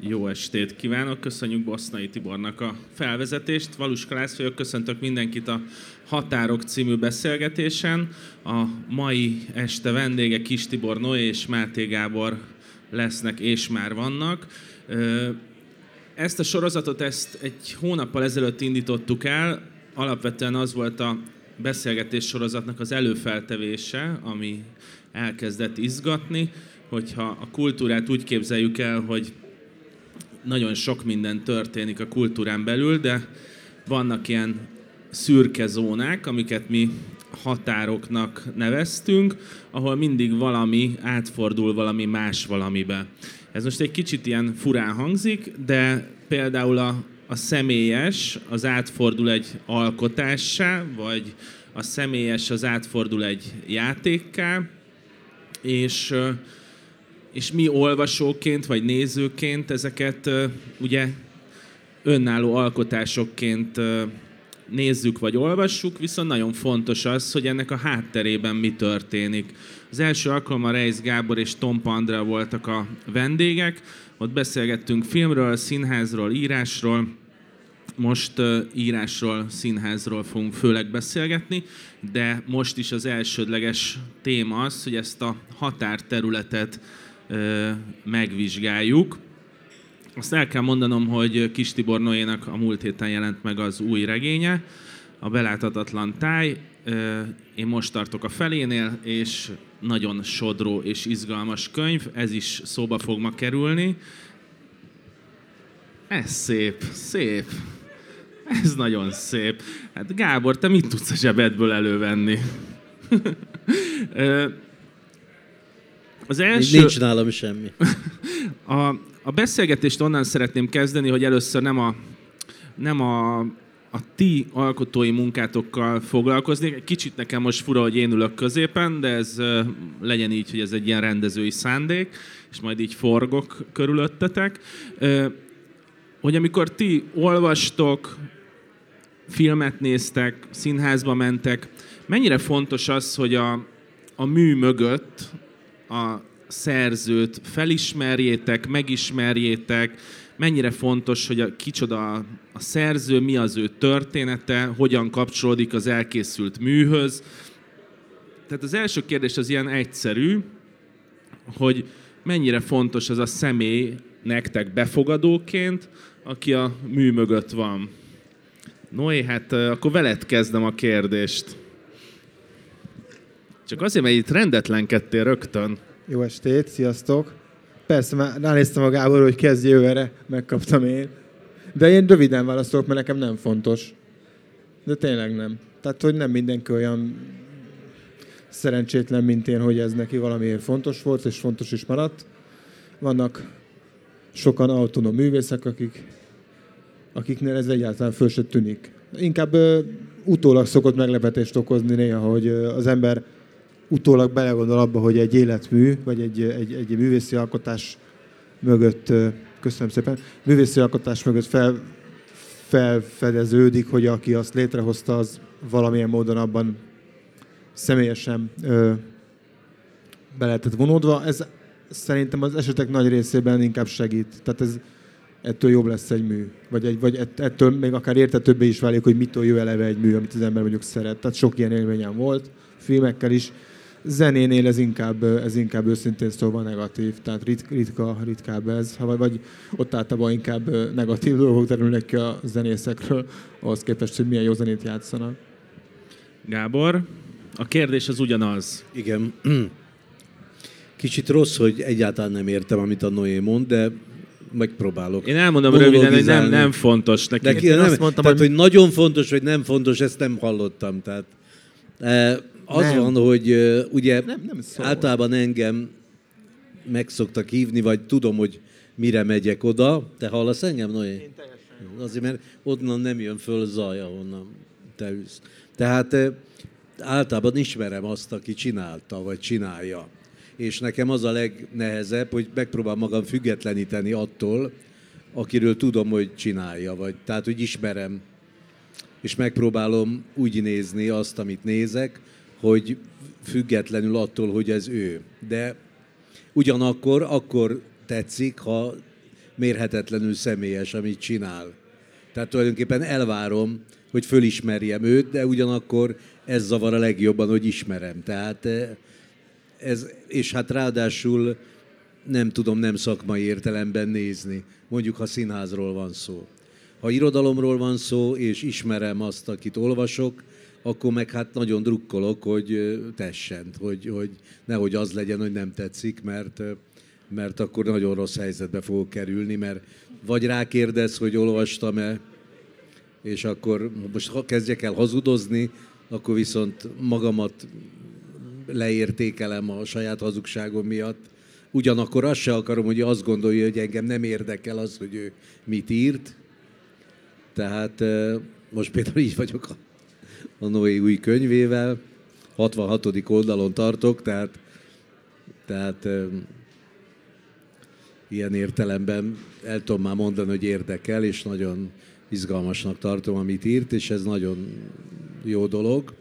Jó estét kívánok, köszönjük Bosznai Tibornak a felvezetést. Valus Kalász vagyok, köszöntök mindenkit a Határok című beszélgetésen. A mai este vendége Kis Tibor Noé és Máté Gábor lesznek és már vannak. Ezt a sorozatot ezt egy hónappal ezelőtt indítottuk el, alapvetően az volt a beszélgetés sorozatnak az előfeltevése, ami elkezdett izgatni, hogyha a kultúrát úgy képzeljük el, hogy nagyon sok minden történik a kultúrán belül, de vannak ilyen szürke zónák, amiket mi határoknak neveztünk, ahol mindig valami átfordul valami más valamibe. Ez most egy kicsit ilyen furán hangzik, de például a, a személyes az átfordul egy alkotássá, vagy a személyes az átfordul egy játékká, és és mi olvasóként vagy nézőként ezeket ugye önálló alkotásokként nézzük vagy olvassuk, viszont nagyon fontos az, hogy ennek a hátterében mi történik. Az első alkalommal Reis Gábor és Tom Pandra voltak a vendégek, ott beszélgettünk filmről, színházról, írásról, most írásról, színházról fogunk főleg beszélgetni, de most is az elsődleges téma az, hogy ezt a határterületet megvizsgáljuk. Azt el kell mondanom, hogy Kis Tibor Noénak a múlt héten jelent meg az új regénye, a Beláthatatlan táj. Én most tartok a felénél, és nagyon sodró és izgalmas könyv, ez is szóba fog ma kerülni. Ez szép, szép. Ez nagyon szép. Hát Gábor, te mit tudsz a zsebedből elővenni? Az első... Nincs nálam semmi. A, a beszélgetést onnan szeretném kezdeni, hogy először nem a, nem a, a ti alkotói munkátokkal foglalkoznék. Egy kicsit nekem most fura, hogy én ülök középen, de ez legyen így, hogy ez egy ilyen rendezői szándék, és majd így forgok körülöttetek. Hogy amikor ti olvastok, filmet néztek, színházba mentek, mennyire fontos az, hogy a, a mű mögött a szerzőt felismerjétek, megismerjétek, mennyire fontos, hogy a, kicsoda a szerző, mi az ő története, hogyan kapcsolódik az elkészült műhöz. Tehát az első kérdés az ilyen egyszerű, hogy mennyire fontos az a személy nektek befogadóként, aki a mű mögött van. Noé, hát akkor veled kezdem a kérdést. Csak azért, mert itt rendetlenkedtél rögtön. Jó estét, sziasztok! Persze, már ránéztem a Gábor, hogy kezdje jövőre, megkaptam én. De én röviden válaszolok, mert nekem nem fontos. De tényleg nem. Tehát, hogy nem mindenki olyan szerencsétlen, mint én, hogy ez neki valamiért fontos volt, és fontos is maradt. Vannak sokan autonóm művészek, akik, akiknél ez egyáltalán föl se tűnik. Inkább ö, utólag szokott meglepetést okozni néha, hogy az ember utólag belegondol abba, hogy egy életmű, vagy egy, egy, egy művészi alkotás mögött, köszönöm szépen, művészi alkotás mögött fel, felfedeződik, hogy aki azt létrehozta, az valamilyen módon abban személyesen ö, be lehetett vonódva. Ez szerintem az esetek nagy részében inkább segít. Tehát ez ettől jobb lesz egy mű. Vagy, egy, vagy ettől még akár értetőbbé is válik, hogy mitől jó eleve egy mű, amit az ember mondjuk szeret. Tehát sok ilyen élményem volt, filmekkel is zenénél ez inkább, ez inkább őszintén szóval negatív, tehát rit, ritka, ritkább ez, vagy, vagy ott általában inkább negatív dolgok derülnek ki a zenészekről, ahhoz képest, hogy milyen jó zenét játszanak. Gábor, a kérdés az ugyanaz. Igen. Kicsit rossz, hogy egyáltalán nem értem, amit a Noé mond, de megpróbálok. Én elmondom röviden, hogy nem, nem fontos neki. De nem, azt mondtam, tehát, hogy... hogy nagyon fontos, vagy nem fontos, ezt nem hallottam. Tehát, eh, az nem. van, hogy uh, ugye nem, nem általában engem meg szoktak hívni, vagy tudom, hogy mire megyek oda. Te hallasz engem, Noé? Én teljesen. Azért, mert onnan nem jön föl zaj, ahonnan te ülsz. Tehát uh, általában ismerem azt, aki csinálta, vagy csinálja. És nekem az a legnehezebb, hogy megpróbálom magam függetleníteni attól, akiről tudom, hogy csinálja, vagy tehát, hogy ismerem, és megpróbálom úgy nézni azt, amit nézek, hogy függetlenül attól, hogy ez ő. De Ugyanakkor akkor tetszik, ha mérhetetlenül személyes, amit csinál. Tehát tulajdonképpen elvárom, hogy fölismerjem őt, de ugyanakkor ez zavar a legjobban, hogy ismerem. Tehát ez, és hát ráadásul nem tudom nem szakmai értelemben nézni, mondjuk ha színházról van szó. Ha irodalomról van szó, és ismerem azt, akit olvasok, akkor meg hát nagyon drukkolok, hogy tessen, hogy, hogy nehogy az legyen, hogy nem tetszik, mert, mert akkor nagyon rossz helyzetbe fogok kerülni, mert vagy rákérdez, hogy olvastam-e, és akkor most ha kezdjek el hazudozni, akkor viszont magamat leértékelem a saját hazugságom miatt. Ugyanakkor azt se akarom, hogy azt gondolja, hogy engem nem érdekel az, hogy ő mit írt. Tehát most például így vagyok a, a Noé új könyvével, 66. oldalon tartok, tehát, tehát ilyen értelemben el tudom már mondani, hogy érdekel, és nagyon izgalmasnak tartom, amit írt, és ez nagyon jó dolog.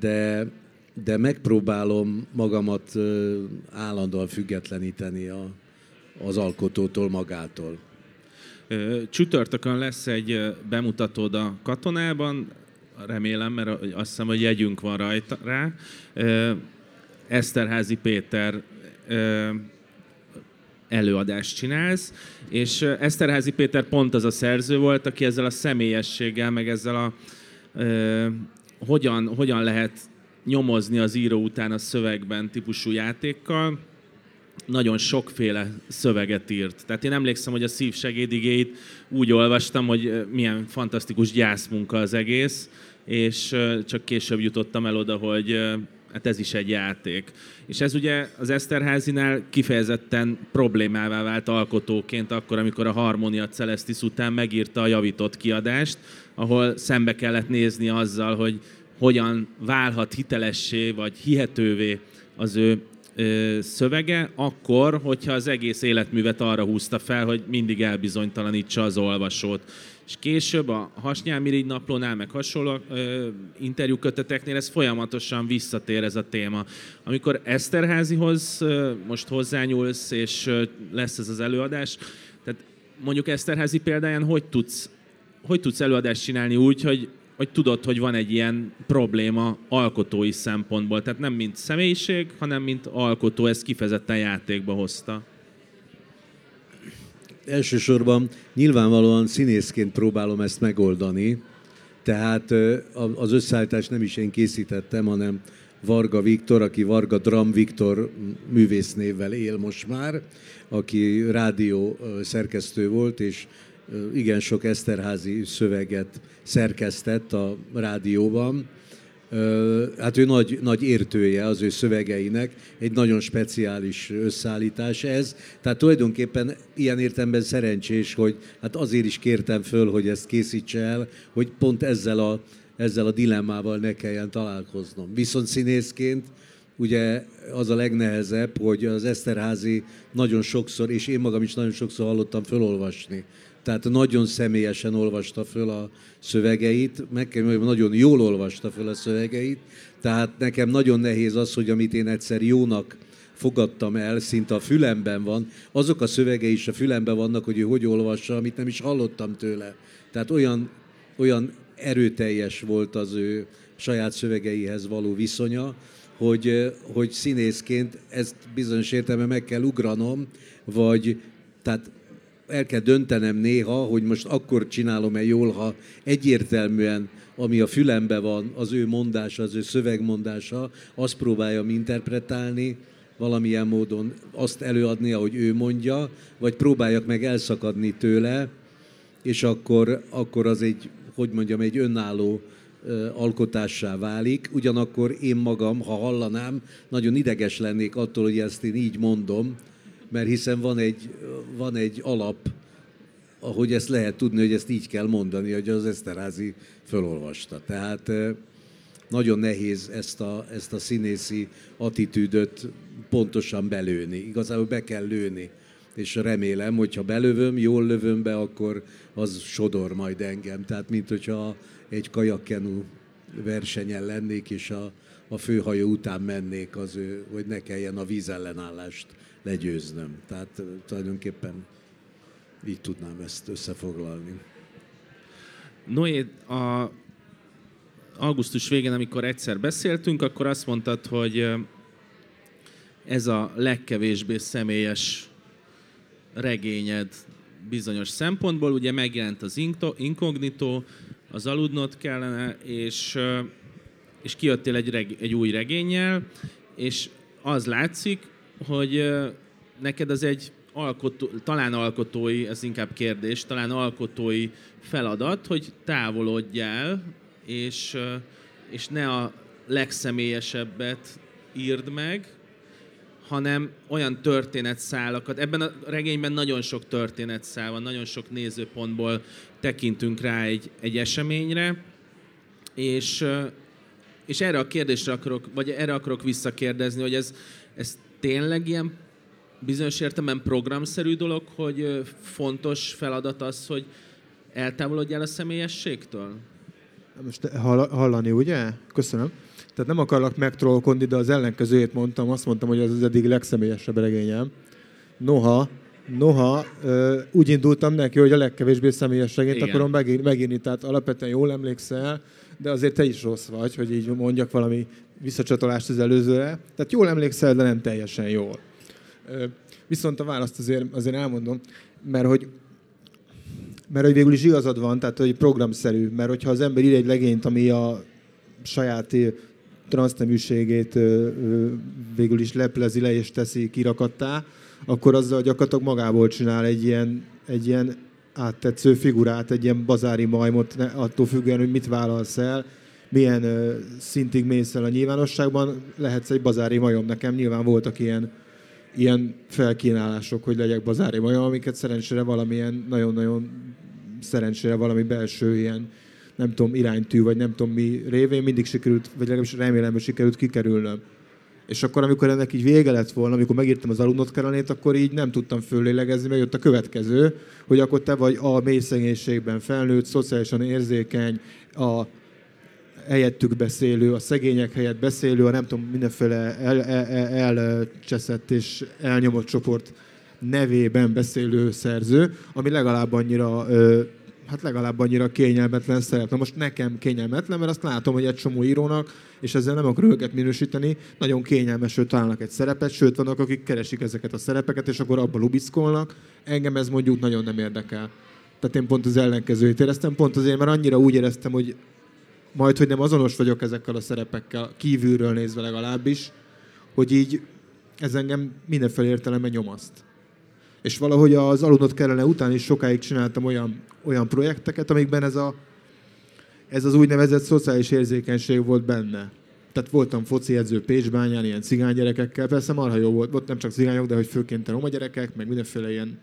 De, de megpróbálom magamat állandóan függetleníteni a, az alkotótól magától. Csütörtökön lesz egy bemutatód a katonában, remélem, mert azt hiszem, hogy jegyünk van rajta rá. Eszterházi Péter előadást csinálsz, és Eszterházi Péter pont az a szerző volt, aki ezzel a személyességgel, meg ezzel a hogyan, hogyan lehet nyomozni az író után a szövegben típusú játékkal, nagyon sokféle szöveget írt. Tehát én emlékszem, hogy a szívsegédigét úgy olvastam, hogy milyen fantasztikus gyászmunka az egész, és csak később jutottam el oda, hogy hát ez is egy játék. És ez ugye az Eszterházinál kifejezetten problémává vált alkotóként akkor, amikor a Harmonia Celestis után megírta a javított kiadást, ahol szembe kellett nézni azzal, hogy hogyan válhat hitelessé vagy hihetővé az ő szövege, akkor, hogyha az egész életművet arra húzta fel, hogy mindig elbizonytalanítsa az olvasót és később a Hasnyálmirigy naplónál, meg hasonló interjúköteteknél ez folyamatosan visszatér ez a téma. Amikor Eszterházihoz ö, most hozzányúlsz, és lesz ez az előadás, tehát mondjuk Eszterházi példáján hogy tudsz, hogy tudsz előadást csinálni úgy, hogy, hogy tudod, hogy van egy ilyen probléma alkotói szempontból. Tehát nem mint személyiség, hanem mint alkotó, ezt kifejezetten játékba hozta elsősorban nyilvánvalóan színészként próbálom ezt megoldani, tehát az összeállítást nem is én készítettem, hanem Varga Viktor, aki Varga Dram Viktor művésznévvel él most már, aki rádió szerkesztő volt, és igen sok Eszterházi szöveget szerkesztett a rádióban hát ő nagy, nagy értője az ő szövegeinek, egy nagyon speciális összeállítás ez. Tehát tulajdonképpen ilyen értemben szerencsés, hogy hát azért is kértem föl, hogy ezt készítse el, hogy pont ezzel a, ezzel a dilemmával ne kelljen találkoznom. Viszont színészként ugye az a legnehezebb, hogy az Eszterházi nagyon sokszor, és én magam is nagyon sokszor hallottam fölolvasni tehát nagyon személyesen olvasta föl a szövegeit, meg kell mondjam, nagyon jól olvasta föl a szövegeit, tehát nekem nagyon nehéz az, hogy amit én egyszer jónak fogadtam el, szinte a fülemben van, azok a szövegei is a fülemben vannak, hogy ő hogy olvassa, amit nem is hallottam tőle. Tehát olyan, olyan erőteljes volt az ő saját szövegeihez való viszonya, hogy, hogy színészként ezt bizonyos értelemben meg kell ugranom, vagy tehát el kell döntenem néha, hogy most akkor csinálom-e jól, ha egyértelműen, ami a fülembe van, az ő mondása, az ő szövegmondása, azt próbáljam interpretálni, valamilyen módon azt előadni, ahogy ő mondja, vagy próbáljak meg elszakadni tőle, és akkor, akkor az egy, hogy mondjam, egy önálló alkotássá válik. Ugyanakkor én magam, ha hallanám, nagyon ideges lennék attól, hogy ezt én így mondom, mert hiszen van egy, van egy alap, ahogy ezt lehet tudni, hogy ezt így kell mondani, hogy az Eszterházi fölolvasta. Tehát nagyon nehéz ezt a, ezt a színészi attitűdöt pontosan belőni. Igazából be kell lőni. És remélem, hogyha belövöm, jól lövöm be, akkor az sodor majd engem. Tehát, mint hogyha egy kajakkenu versenyen lennék, és a, a főhajó után mennék, az ő, hogy ne kelljen a vízellenállást legyőznöm. Tehát tulajdonképpen így tudnám ezt összefoglalni. Noé, a augusztus végén, amikor egyszer beszéltünk, akkor azt mondtad, hogy ez a legkevésbé személyes regényed bizonyos szempontból. Ugye megjelent az Incognito, az Aludnot kellene, és, és kijöttél egy, reg, egy új regényel, és az látszik, hogy neked az egy alkotó, talán alkotói, ez inkább kérdés, talán alkotói feladat, hogy távolodjál, és, és ne a legszemélyesebbet írd meg, hanem olyan történetszálakat. Ebben a regényben nagyon sok történetszál van, nagyon sok nézőpontból tekintünk rá egy, egy eseményre, és, és erre a kérdésre akarok, vagy erre akarok visszakérdezni, hogy ez, ez tényleg ilyen bizonyos értelemben programszerű dolog, hogy fontos feladat az, hogy eltávolodjál a személyességtől? Most hallani, ugye? Köszönöm. Tehát nem akarlak megtrollkodni, de az ellenkezőjét mondtam. Azt mondtam, hogy ez az eddig legszemélyesebb regényem. Noha, noha úgy indultam neki, hogy a legkevésbé személyes regényt Igen. akarom megírni. Tehát alapvetően jól emlékszel, de azért te is rossz vagy, hogy így mondjak valami visszacsatolást az előzőre. Tehát jól emlékszel, de nem teljesen jól. Viszont a választ azért, azért elmondom, mert hogy mert hogy végül is igazad van, tehát hogy programszerű, mert hogyha az ember ír egy legényt, ami a saját transzneműségét végül is leplezi le és teszi kirakattá, akkor azzal gyakorlatilag magából csinál egy ilyen, egy ilyen áttetsző figurát, egy ilyen bazári majmot, attól függően, hogy mit vállalsz el, milyen szintig mész el a nyilvánosságban, lehetsz egy bazári majom. Nekem nyilván voltak ilyen ilyen felkínálások, hogy legyek bazári majom, amiket szerencsére valamilyen nagyon-nagyon szerencsére valami belső ilyen nem tudom, iránytű, vagy nem tudom mi révén mindig sikerült, vagy legalábbis remélem, hogy sikerült kikerülnöm. És akkor, amikor ennek így vége lett volna, amikor megírtam az aludnot kerenét, akkor így nem tudtam föllélegezni, mert jött a következő, hogy akkor te vagy a mély szegénységben felnőtt, szociálisan érzékeny, a helyettük beszélő, a szegények helyett beszélő, a nem tudom, mindenféle elcseszett el, el, és elnyomott csoport nevében beszélő szerző, ami legalább annyira hát legalább annyira kényelmetlen szerep. Na most nekem kényelmetlen, mert azt látom, hogy egy csomó írónak, és ezzel nem akarok őket minősíteni, nagyon kényelmes, hogy találnak egy szerepet, sőt vannak, akik keresik ezeket a szerepeket, és akkor abba lubiszkolnak. Engem ez mondjuk nagyon nem érdekel. Tehát én pont az ellenkezőjét éreztem, pont azért, mert annyira úgy éreztem, hogy majd, hogy nem azonos vagyok ezekkel a szerepekkel, kívülről nézve legalábbis, hogy így ez engem mindenféle értelemben nyomaszt. És valahogy az aludnot kellene után is sokáig csináltam olyan, olyan projekteket, amikben ez, a, ez az úgynevezett szociális érzékenység volt benne. Tehát voltam foci edző Pécsbányán, ilyen cigánygyerekekkel, persze marha jó volt, volt nem csak cigányok, de hogy főként a roma gyerekek, meg mindenféle ilyen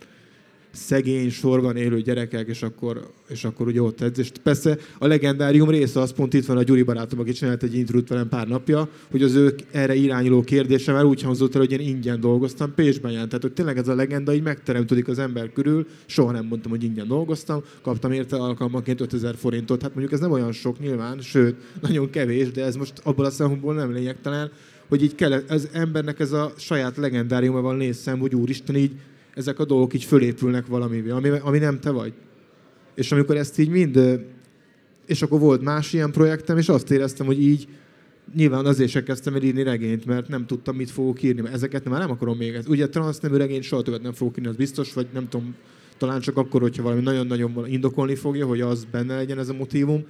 szegény sorban élő gyerekek, és akkor, és akkor ugye ott edz. És persze a legendárium része az pont itt van a Gyuri barátom, aki csinált egy interjút velem pár napja, hogy az ő erre irányuló kérdése már úgy hangzott el, hogy én ingyen dolgoztam Pécsben jelen. Tehát, hogy tényleg ez a legenda így megteremtődik az ember körül. Soha nem mondtam, hogy ingyen dolgoztam, kaptam érte alkalmanként 5000 forintot. Hát mondjuk ez nem olyan sok nyilván, sőt, nagyon kevés, de ez most abból a szempontból nem lényegtelen, hogy így kell, az embernek ez a saját legendáriuma van hogy úristen, így ezek a dolgok így fölépülnek valamivé, ami, ami nem te vagy. És amikor ezt így mind, és akkor volt más ilyen projektem, és azt éreztem, hogy így nyilván azért se kezdtem el írni regényt, mert nem tudtam, mit fogok írni, mert ezeket már nem akarom még. Ugye transznemű regényt soha többet nem fogok írni, az biztos, vagy nem tudom, talán csak akkor, hogyha valami nagyon-nagyon indokolni fogja, hogy az benne legyen ez a motivum.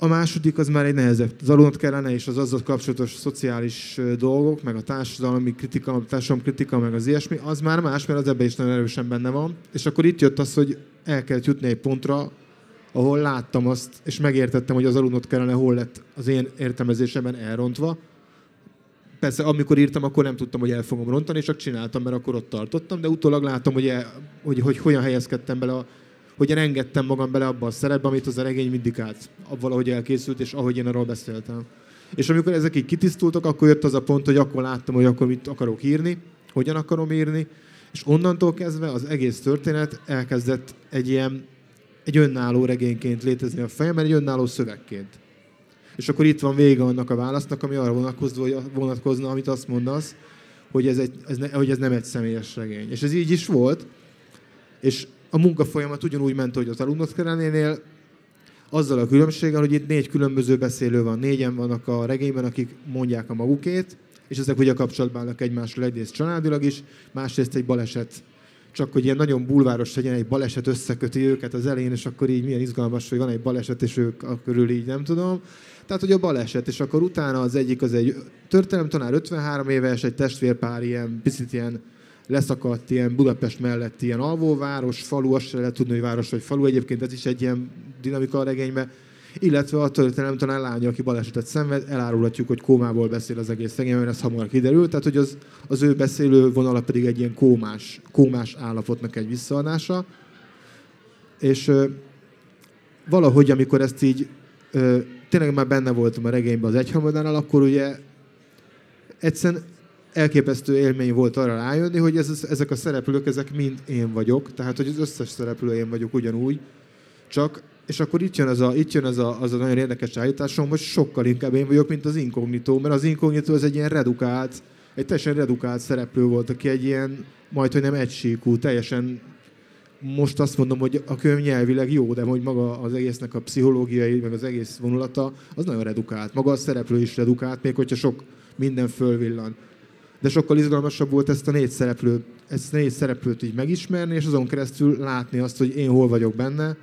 A második az már egy nehezebb. Az alulnot kellene, és az azzal kapcsolatos szociális dolgok, meg a társadalmi kritika, a társadalmi kritika, meg az ilyesmi, az már más, mert az ebben is nagyon erősen benne van. És akkor itt jött az, hogy el kellett jutni egy pontra, ahol láttam azt, és megértettem, hogy az alulnot kellene hol lett az én értelmezésemben elrontva. Persze, amikor írtam, akkor nem tudtam, hogy el fogom rontani, csak csináltam, mert akkor ott tartottam, de utólag látom, hogy, el, hogy, hogy hogyan helyezkedtem bele a hogy én engedtem magam bele abba a szerepbe, amit az a regény mindig át, valahogy elkészült, és ahogy én arról beszéltem. És amikor ezek így kitisztultak, akkor jött az a pont, hogy akkor láttam, hogy akkor mit akarok írni, hogyan akarom írni, és onnantól kezdve az egész történet elkezdett egy ilyen, egy önálló regényként létezni a fejemben, egy önálló szövegként. És akkor itt van vége annak a válasznak, ami arra vonatkozna, amit azt mondasz, hogy ez, egy, ez, ne, hogy ez nem egy személyes regény. És ez így is volt, és a munkafolyamat ugyanúgy ment, hogy az Alumnoszkerenénél, azzal a különbséggel, hogy itt négy különböző beszélő van. Négyen vannak a regényben, akik mondják a magukét, és ezek ugye kapcsolatban állnak egymással egyrészt családilag is, másrészt egy baleset csak hogy ilyen nagyon bulváros legyen, egy baleset összeköti őket az elején, és akkor így milyen izgalmas, hogy van egy baleset, és ők körül így nem tudom. Tehát, hogy a baleset, és akkor utána az egyik az egy történelemtanár, 53 éves, egy testvérpár ilyen, picit ilyen leszakadt, ilyen Budapest mellett ilyen alvóváros, falu, azt sem lehet tudni, hogy város vagy falu, egyébként ez is egy ilyen dinamika a regényben, illetve a talán lánya, aki balesetet szenved, elárulhatjuk, hogy kómából beszél az egész szegény, mert ez hamar kiderül, tehát hogy az, az ő beszélő vonala pedig egy ilyen kómás, kómás állapotnak egy visszaadása. És ö, valahogy, amikor ezt így ö, tényleg már benne voltam a regényben az egyhamadánál, akkor ugye egyszerűen elképesztő élmény volt arra rájönni, hogy ez, ezek a szereplők, ezek mind én vagyok, tehát hogy az összes szereplő én vagyok ugyanúgy, csak és akkor itt jön, az a, itt jön az, a, az a nagyon érdekes állításom, hogy sokkal inkább én vagyok, mint az inkognitó, mert az inkognitó az egy ilyen redukált, egy teljesen redukált szereplő volt, aki egy ilyen, majd hogy nem egysíkú, teljesen most azt mondom, hogy a könyv nyelvileg jó, de hogy maga az egésznek a pszichológiai, meg az egész vonulata, az nagyon redukált. Maga a szereplő is redukált, még hogyha sok minden fölvillan. De sokkal izgalmasabb volt ezt a négy szereplőt, ezt a négy szereplőt így megismerni, és azon keresztül látni azt, hogy én hol vagyok benne,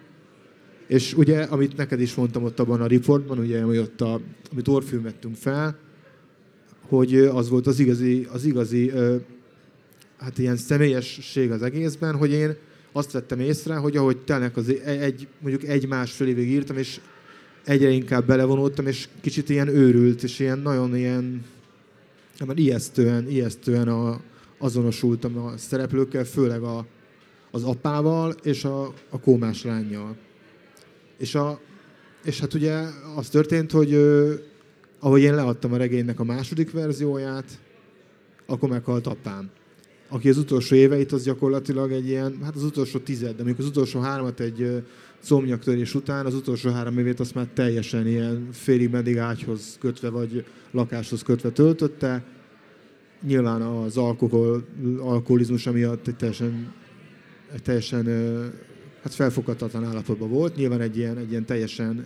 és ugye, amit neked is mondtam ott abban a riportban, ugye, ami ott a, amit Orfilm fel, hogy az volt az igazi, az igazi hát ilyen személyesség az egészben, hogy én azt vettem észre, hogy ahogy telnek az egy, mondjuk egy-másfél évig írtam, és egyre inkább belevonultam, és kicsit ilyen őrült, és ilyen nagyon ilyen, nem, ijesztően, ijesztően a, azonosultam a szereplőkkel, főleg a, az apával és a, a kómás lányjal. És, a, és hát ugye az történt, hogy ahogy én leadtam a regénynek a második verzióját, akkor meghalt apám. Aki az utolsó éveit, az gyakorlatilag egy ilyen, hát az utolsó tized, de amikor az utolsó hármat egy szomnyaktörés után, az utolsó három évét azt már teljesen ilyen félig meddig ágyhoz kötve, vagy lakáshoz kötve töltötte. Nyilván az alkohol, alkoholizmus miatt egy teljesen, egy teljesen hát felfoghatatlan állapotban volt. Nyilván egy ilyen, egy ilyen teljesen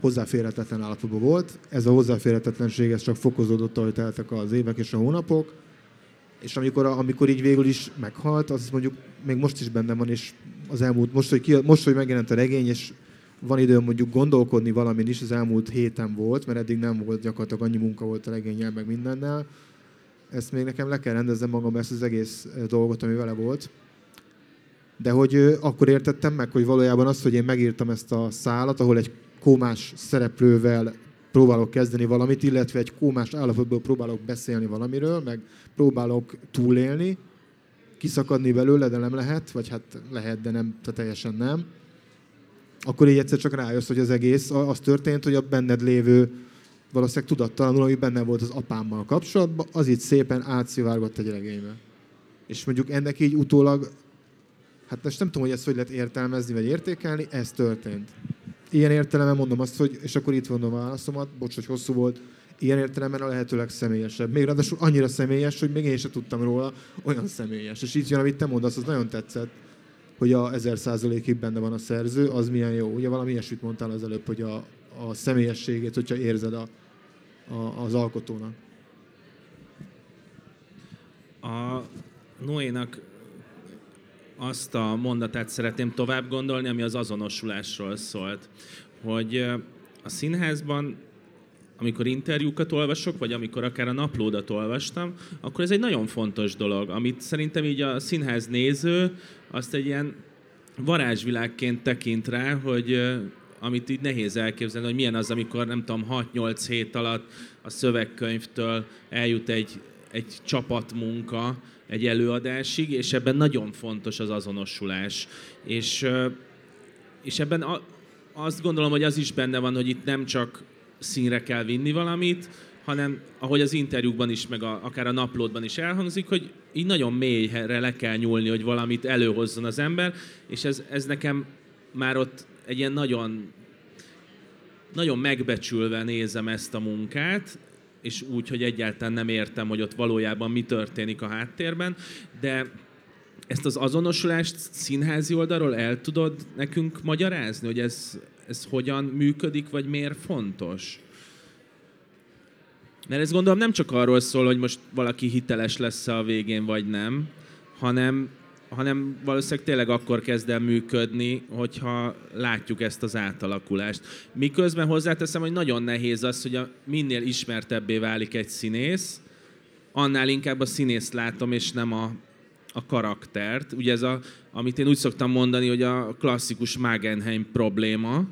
hozzáférhetetlen állapotban volt. Ez a hozzáférhetetlenség ez csak fokozódott, ahogy teltek az évek és a hónapok. És amikor, amikor így végül is meghalt, az mondjuk még most is benne van, és az elmúlt, most, hogy, ki, most, hogy megjelent a regény, és van időm mondjuk gondolkodni valamin is, az elmúlt héten volt, mert eddig nem volt gyakorlatilag annyi munka volt a regényel, meg mindennel. Ezt még nekem le kell rendeznem magam ezt az egész dolgot, ami vele volt. De hogy akkor értettem meg, hogy valójában az, hogy én megírtam ezt a szálat, ahol egy kómás szereplővel próbálok kezdeni valamit, illetve egy kómás állapotból próbálok beszélni valamiről, meg próbálok túlélni, kiszakadni belőle, de nem lehet, vagy hát lehet, de nem, tehát teljesen nem. Akkor így egyszer csak rájössz, hogy az egész az történt, hogy a benned lévő valószínűleg tudattalanul, ami benne volt az apámmal kapcsolatban, az itt szépen átszivárgott egy regénybe. És mondjuk ennek így utólag Hát most nem tudom, hogy ezt hogy lehet értelmezni vagy értékelni, ez történt. Ilyen értelemben mondom azt, hogy, és akkor itt mondom a válaszomat, bocs, hogy hosszú volt, ilyen értelemben a lehető legszemélyesebb. Még ráadásul annyira személyes, hogy még én sem tudtam róla, olyan személyes. És így jön, amit te mondasz, az nagyon tetszett, hogy a ezer százalékig benne van a szerző, az milyen jó. Ugye valami ilyesmit mondtál az előbb, hogy a, a személyességét, hogyha érzed a, a, az alkotónak. A Noénak azt a mondatát szeretném tovább gondolni, ami az azonosulásról szólt. Hogy a színházban, amikor interjúkat olvasok, vagy amikor akár a naplódat olvastam, akkor ez egy nagyon fontos dolog, amit szerintem így a színház néző azt egy ilyen varázsvilágként tekint rá, hogy amit így nehéz elképzelni, hogy milyen az, amikor nem tudom, 6-8 hét alatt a szövegkönyvtől eljut egy, egy csapatmunka, egy előadásig, és ebben nagyon fontos az azonosulás. És, és ebben azt gondolom, hogy az is benne van, hogy itt nem csak színre kell vinni valamit, hanem ahogy az interjúkban is, meg a, akár a naplódban is elhangzik, hogy így nagyon mélyre le kell nyúlni, hogy valamit előhozzon az ember, és ez, ez nekem már ott egy ilyen nagyon nagyon megbecsülve nézem ezt a munkát, és úgy, hogy egyáltalán nem értem, hogy ott valójában mi történik a háttérben, de ezt az azonosulást színházi oldalról el tudod nekünk magyarázni, hogy ez, ez hogyan működik, vagy miért fontos? Mert ez gondolom nem csak arról szól, hogy most valaki hiteles lesz a végén, vagy nem, hanem, hanem valószínűleg tényleg akkor kezd el működni, hogyha látjuk ezt az átalakulást. Miközben hozzáteszem, hogy nagyon nehéz az, hogy a, minél ismertebbé válik egy színész, annál inkább a színészt látom, és nem a, a karaktert. Ugye ez a, amit én úgy szoktam mondani, hogy a klasszikus Magenheim probléma,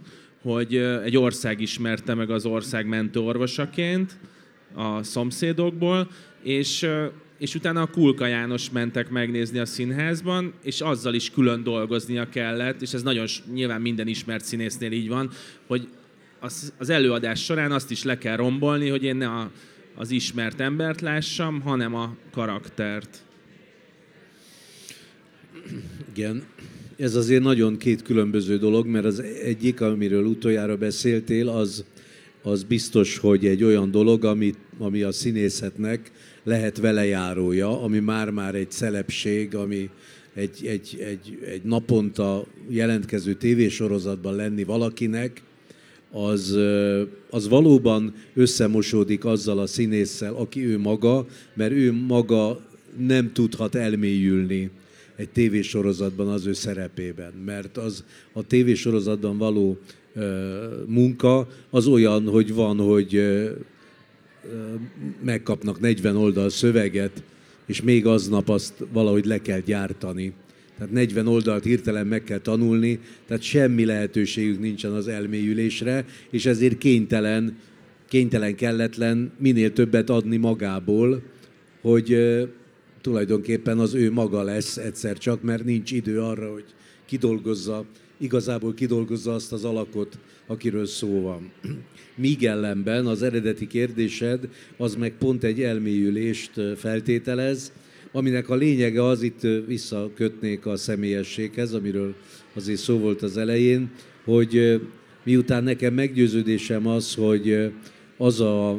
hogy egy ország ismerte meg az ország mentő orvosaként a szomszédokból, és, és utána a Kulka János mentek megnézni a színházban, és azzal is külön dolgoznia kellett, és ez nagyon nyilván minden ismert színésznél így van, hogy az, az előadás során azt is le kell rombolni, hogy én ne a, az ismert embert lássam, hanem a karaktert. Igen, ez azért nagyon két különböző dolog, mert az egyik, amiről utoljára beszéltél, az, az biztos, hogy egy olyan dolog, ami, ami a színészetnek lehet velejárója, ami már-már egy szelepség, ami egy, egy, egy, egy naponta jelentkező tévésorozatban lenni valakinek, az, az valóban összemosódik azzal a színésszel, aki ő maga, mert ő maga nem tudhat elmélyülni egy tévésorozatban az ő szerepében, mert az a tévésorozatban való munka az olyan, hogy van, hogy megkapnak 40 oldal szöveget, és még aznap azt valahogy le kell gyártani. Tehát 40 oldalt hirtelen meg kell tanulni, tehát semmi lehetőségük nincsen az elmélyülésre, és ezért kénytelen, kénytelen kelletlen minél többet adni magából, hogy tulajdonképpen az ő maga lesz egyszer csak, mert nincs idő arra, hogy kidolgozza, igazából kidolgozza azt az alakot, akiről szó van. Míg ellenben az eredeti kérdésed, az meg pont egy elmélyülést feltételez, aminek a lényege az, itt visszakötnék a személyességhez, amiről azért szó volt az elején, hogy miután nekem meggyőződésem az, hogy az, a,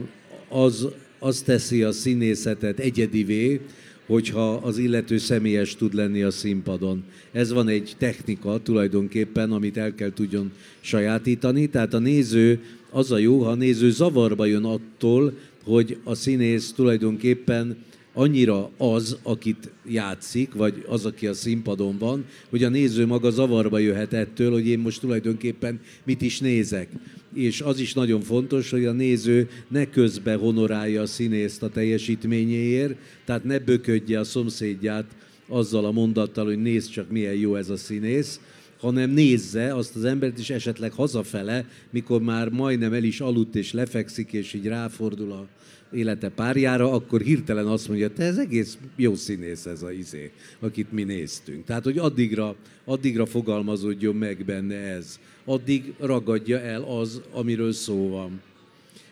az, az teszi a színészetet egyedivé, hogyha az illető személyes tud lenni a színpadon. Ez van egy technika tulajdonképpen, amit el kell tudjon sajátítani, tehát a néző, az a jó, ha a néző zavarba jön attól, hogy a színész tulajdonképpen annyira az, akit játszik, vagy az, aki a színpadon van, hogy a néző maga zavarba jöhet ettől, hogy én most tulajdonképpen mit is nézek. És az is nagyon fontos, hogy a néző ne közbe honorálja a színészt a teljesítményéért, tehát ne böködje a szomszédját azzal a mondattal, hogy nézd csak milyen jó ez a színész, hanem nézze azt az embert is esetleg hazafele, mikor már majdnem el is aludt és lefekszik, és így ráfordul a élete párjára, akkor hirtelen azt mondja, te ez egész jó színész ez a izé, akit mi néztünk. Tehát, hogy addigra, addigra fogalmazódjon meg benne ez. Addig ragadja el az, amiről szó van.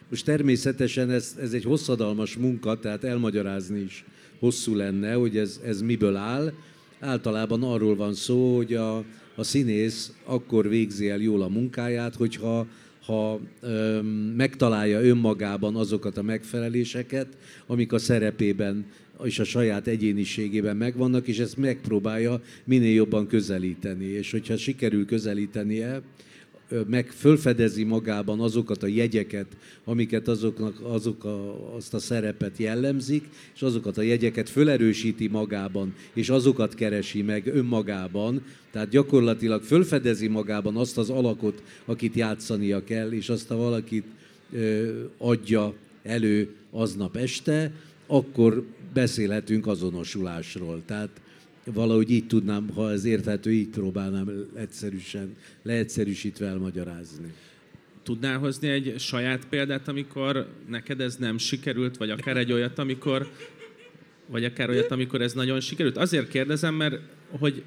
Most természetesen ez, ez egy hosszadalmas munka, tehát elmagyarázni is hosszú lenne, hogy ez, ez miből áll. Általában arról van szó, hogy a, a színész akkor végzi el jól a munkáját, hogyha ha ö, megtalálja önmagában azokat a megfeleléseket, amik a szerepében és a saját egyéniségében megvannak, és ezt megpróbálja minél jobban közelíteni. És hogyha sikerül közelítenie, meg fölfedezi magában azokat a jegyeket, amiket azoknak, azok a, azt a szerepet jellemzik, és azokat a jegyeket fölerősíti magában, és azokat keresi meg önmagában, tehát gyakorlatilag fölfedezi magában azt az alakot, akit játszania kell, és azt a valakit ö, adja elő aznap este, akkor beszélhetünk azonosulásról. Tehát valahogy így tudnám, ha ez érthető, így próbálnám egyszerűsen, leegyszerűsítve elmagyarázni. Tudnál hozni egy saját példát, amikor neked ez nem sikerült, vagy akár egy olyat, amikor, vagy akár olyat, amikor ez nagyon sikerült? Azért kérdezem, mert hogy,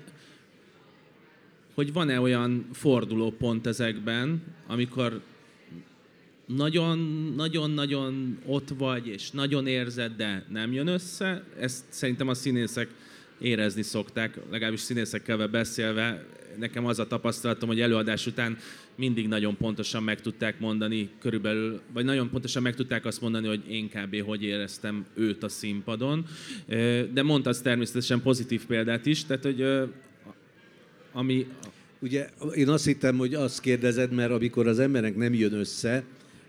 hogy van-e olyan fordulópont ezekben, amikor nagyon-nagyon-nagyon ott vagy, és nagyon érzed, de nem jön össze. Ezt szerintem a színészek érezni szokták, legalábbis színészekkel beszélve. Nekem az a tapasztalatom, hogy előadás után mindig nagyon pontosan meg tudták mondani körülbelül, vagy nagyon pontosan meg tudták azt mondani, hogy én kb. hogy éreztem őt a színpadon. De mondtasz természetesen pozitív példát is, tehát hogy ami... Ugye én azt hittem, hogy azt kérdezed, mert amikor az emberek nem jön össze,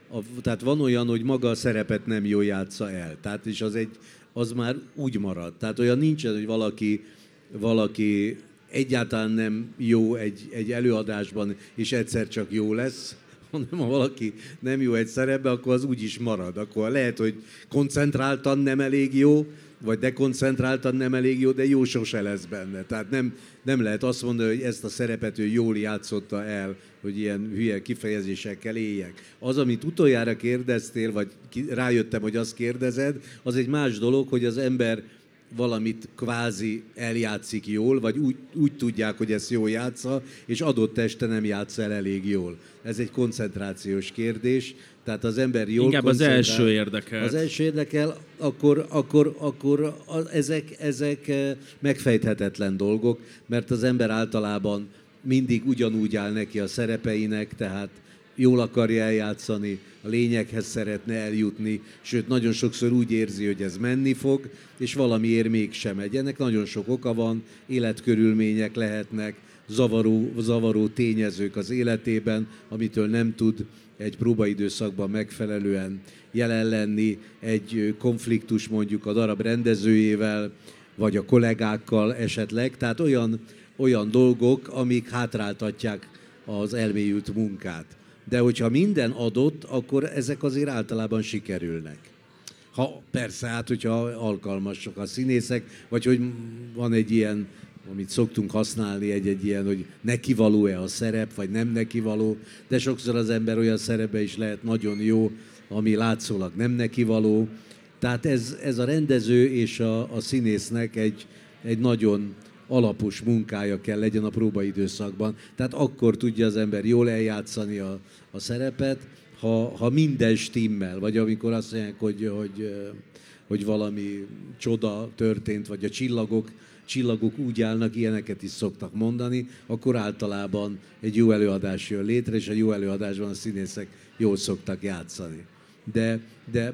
a, tehát van olyan, hogy maga a szerepet nem jól játsza el. Tehát és az, egy, az már úgy marad. Tehát olyan nincsen, hogy valaki, valaki egyáltalán nem jó egy, egy előadásban, és egyszer csak jó lesz, hanem ha valaki nem jó egy szerepbe, akkor az úgy is marad. Akkor lehet, hogy koncentráltan nem elég jó, vagy dekoncentráltan nem elég jó, de jó sose lesz benne. Tehát nem, nem lehet azt mondani, hogy ezt a szerepet ő jól játszotta el, hogy ilyen hülye kifejezésekkel éljek. Az, amit utoljára kérdeztél, vagy rájöttem, hogy azt kérdezed, az egy más dolog, hogy az ember valamit kvázi eljátszik jól, vagy úgy, úgy tudják, hogy ezt jól játsza, és adott este nem játsz el elég jól. Ez egy koncentrációs kérdés, tehát az ember jól Inkább az első érdekel. Az első érdekel, akkor, akkor, akkor ezek, ezek eh, megfejthetetlen dolgok, mert az ember általában mindig ugyanúgy áll neki a szerepeinek, tehát jól akarja eljátszani, a lényeghez szeretne eljutni, sőt nagyon sokszor úgy érzi, hogy ez menni fog, és valamiért mégsem megy. Ennek nagyon sok oka van, életkörülmények lehetnek, zavaró, zavaró tényezők az életében, amitől nem tud egy próbaidőszakban megfelelően jelen lenni, egy konfliktus mondjuk a darab rendezőjével, vagy a kollégákkal esetleg, tehát olyan, olyan dolgok, amik hátráltatják az elmélyült munkát. De hogyha minden adott, akkor ezek azért általában sikerülnek. Ha persze, hát hogyha alkalmasok a színészek, vagy hogy van egy ilyen amit szoktunk használni egy-egy ilyen, hogy nekivaló-e a szerep, vagy nem nekivaló, de sokszor az ember olyan szerepe is lehet nagyon jó, ami látszólag nem nekivaló. Tehát ez, ez a rendező és a, a színésznek egy, egy nagyon alapos munkája kell legyen a próbaidőszakban. Tehát akkor tudja az ember jól eljátszani a, a szerepet, ha, ha minden stimmel, vagy amikor azt mondják, hogy, hogy, hogy valami csoda történt, vagy a csillagok csillagok úgy állnak, ilyeneket is szoktak mondani, akkor általában egy jó előadás jön létre, és a jó előadásban a színészek jól szoktak játszani. De, de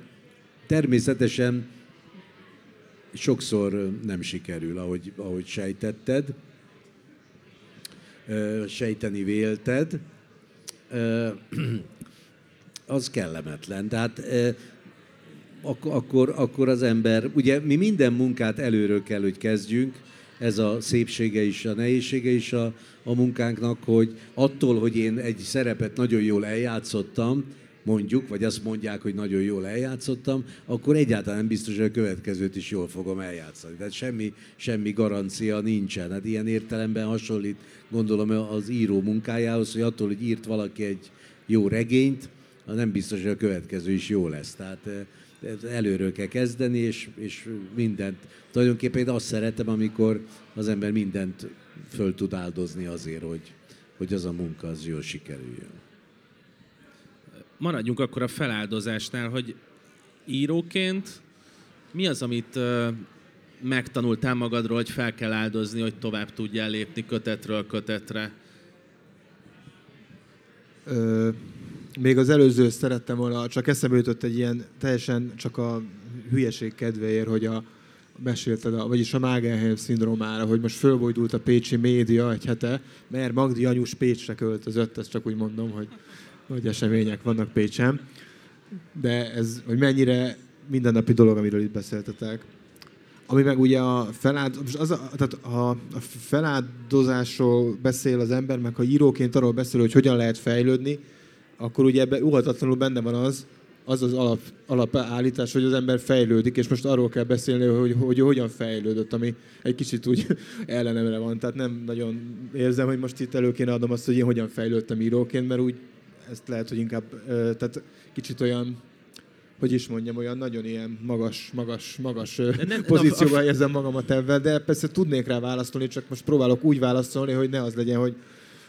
természetesen sokszor nem sikerül, ahogy, ahogy sejtetted, sejteni vélted, az kellemetlen. Tehát akkor, akkor az ember, ugye mi minden munkát előről kell, hogy kezdjünk, ez a szépsége is, a nehézsége is a, a munkánknak, hogy attól, hogy én egy szerepet nagyon jól eljátszottam, mondjuk, vagy azt mondják, hogy nagyon jól eljátszottam, akkor egyáltalán nem biztos, hogy a következőt is jól fogom eljátszani. Tehát semmi, semmi garancia nincsen. Hát ilyen értelemben hasonlít, gondolom, az író munkájához, hogy attól, hogy írt valaki egy jó regényt, nem biztos, hogy a következő is jó lesz. Tehát előről kell kezdeni, és, és mindent. Tulajdonképpen én azt szeretem, amikor az ember mindent föl tud áldozni azért, hogy, hogy az a munka az jól sikerüljön. Maradjunk akkor a feláldozásnál, hogy íróként mi az, amit megtanultál magadról, hogy fel kell áldozni, hogy tovább tudjál lépni kötetről kötetre? Ö, még az előző szerettem volna, csak eszembe jutott egy ilyen teljesen csak a hülyeség kedvéért, hogy a, mesélted, a, vagyis a Magenheim szindrómára, hogy most fölbojdult a pécsi média egy hete, mert Magdi anyus Pécsre költözött, ezt csak úgy mondom, hogy, hogy események vannak Pécsen. De ez, hogy mennyire mindennapi dolog, amiről itt beszéltetek. Ami meg ugye a, feláld, az a, tehát a, a feláldozásról beszél az ember, meg ha íróként arról beszél, hogy hogyan lehet fejlődni, akkor ugye ebben uhatatlanul benne van az, az az alap, alapállítás, hogy az ember fejlődik, és most arról kell beszélni, hogy, hogy, hogy hogyan fejlődött, ami egy kicsit úgy ellenemre van. Tehát nem nagyon érzem, hogy most itt elő kéne adnom azt, hogy én hogyan fejlődtem íróként, mert úgy ezt lehet, hogy inkább tehát kicsit olyan hogy is mondjam, olyan nagyon ilyen magas, magas, magas nem, pozícióban a... érzem magamat ebben, de persze tudnék rá válaszolni, csak most próbálok úgy válaszolni, hogy ne az legyen, hogy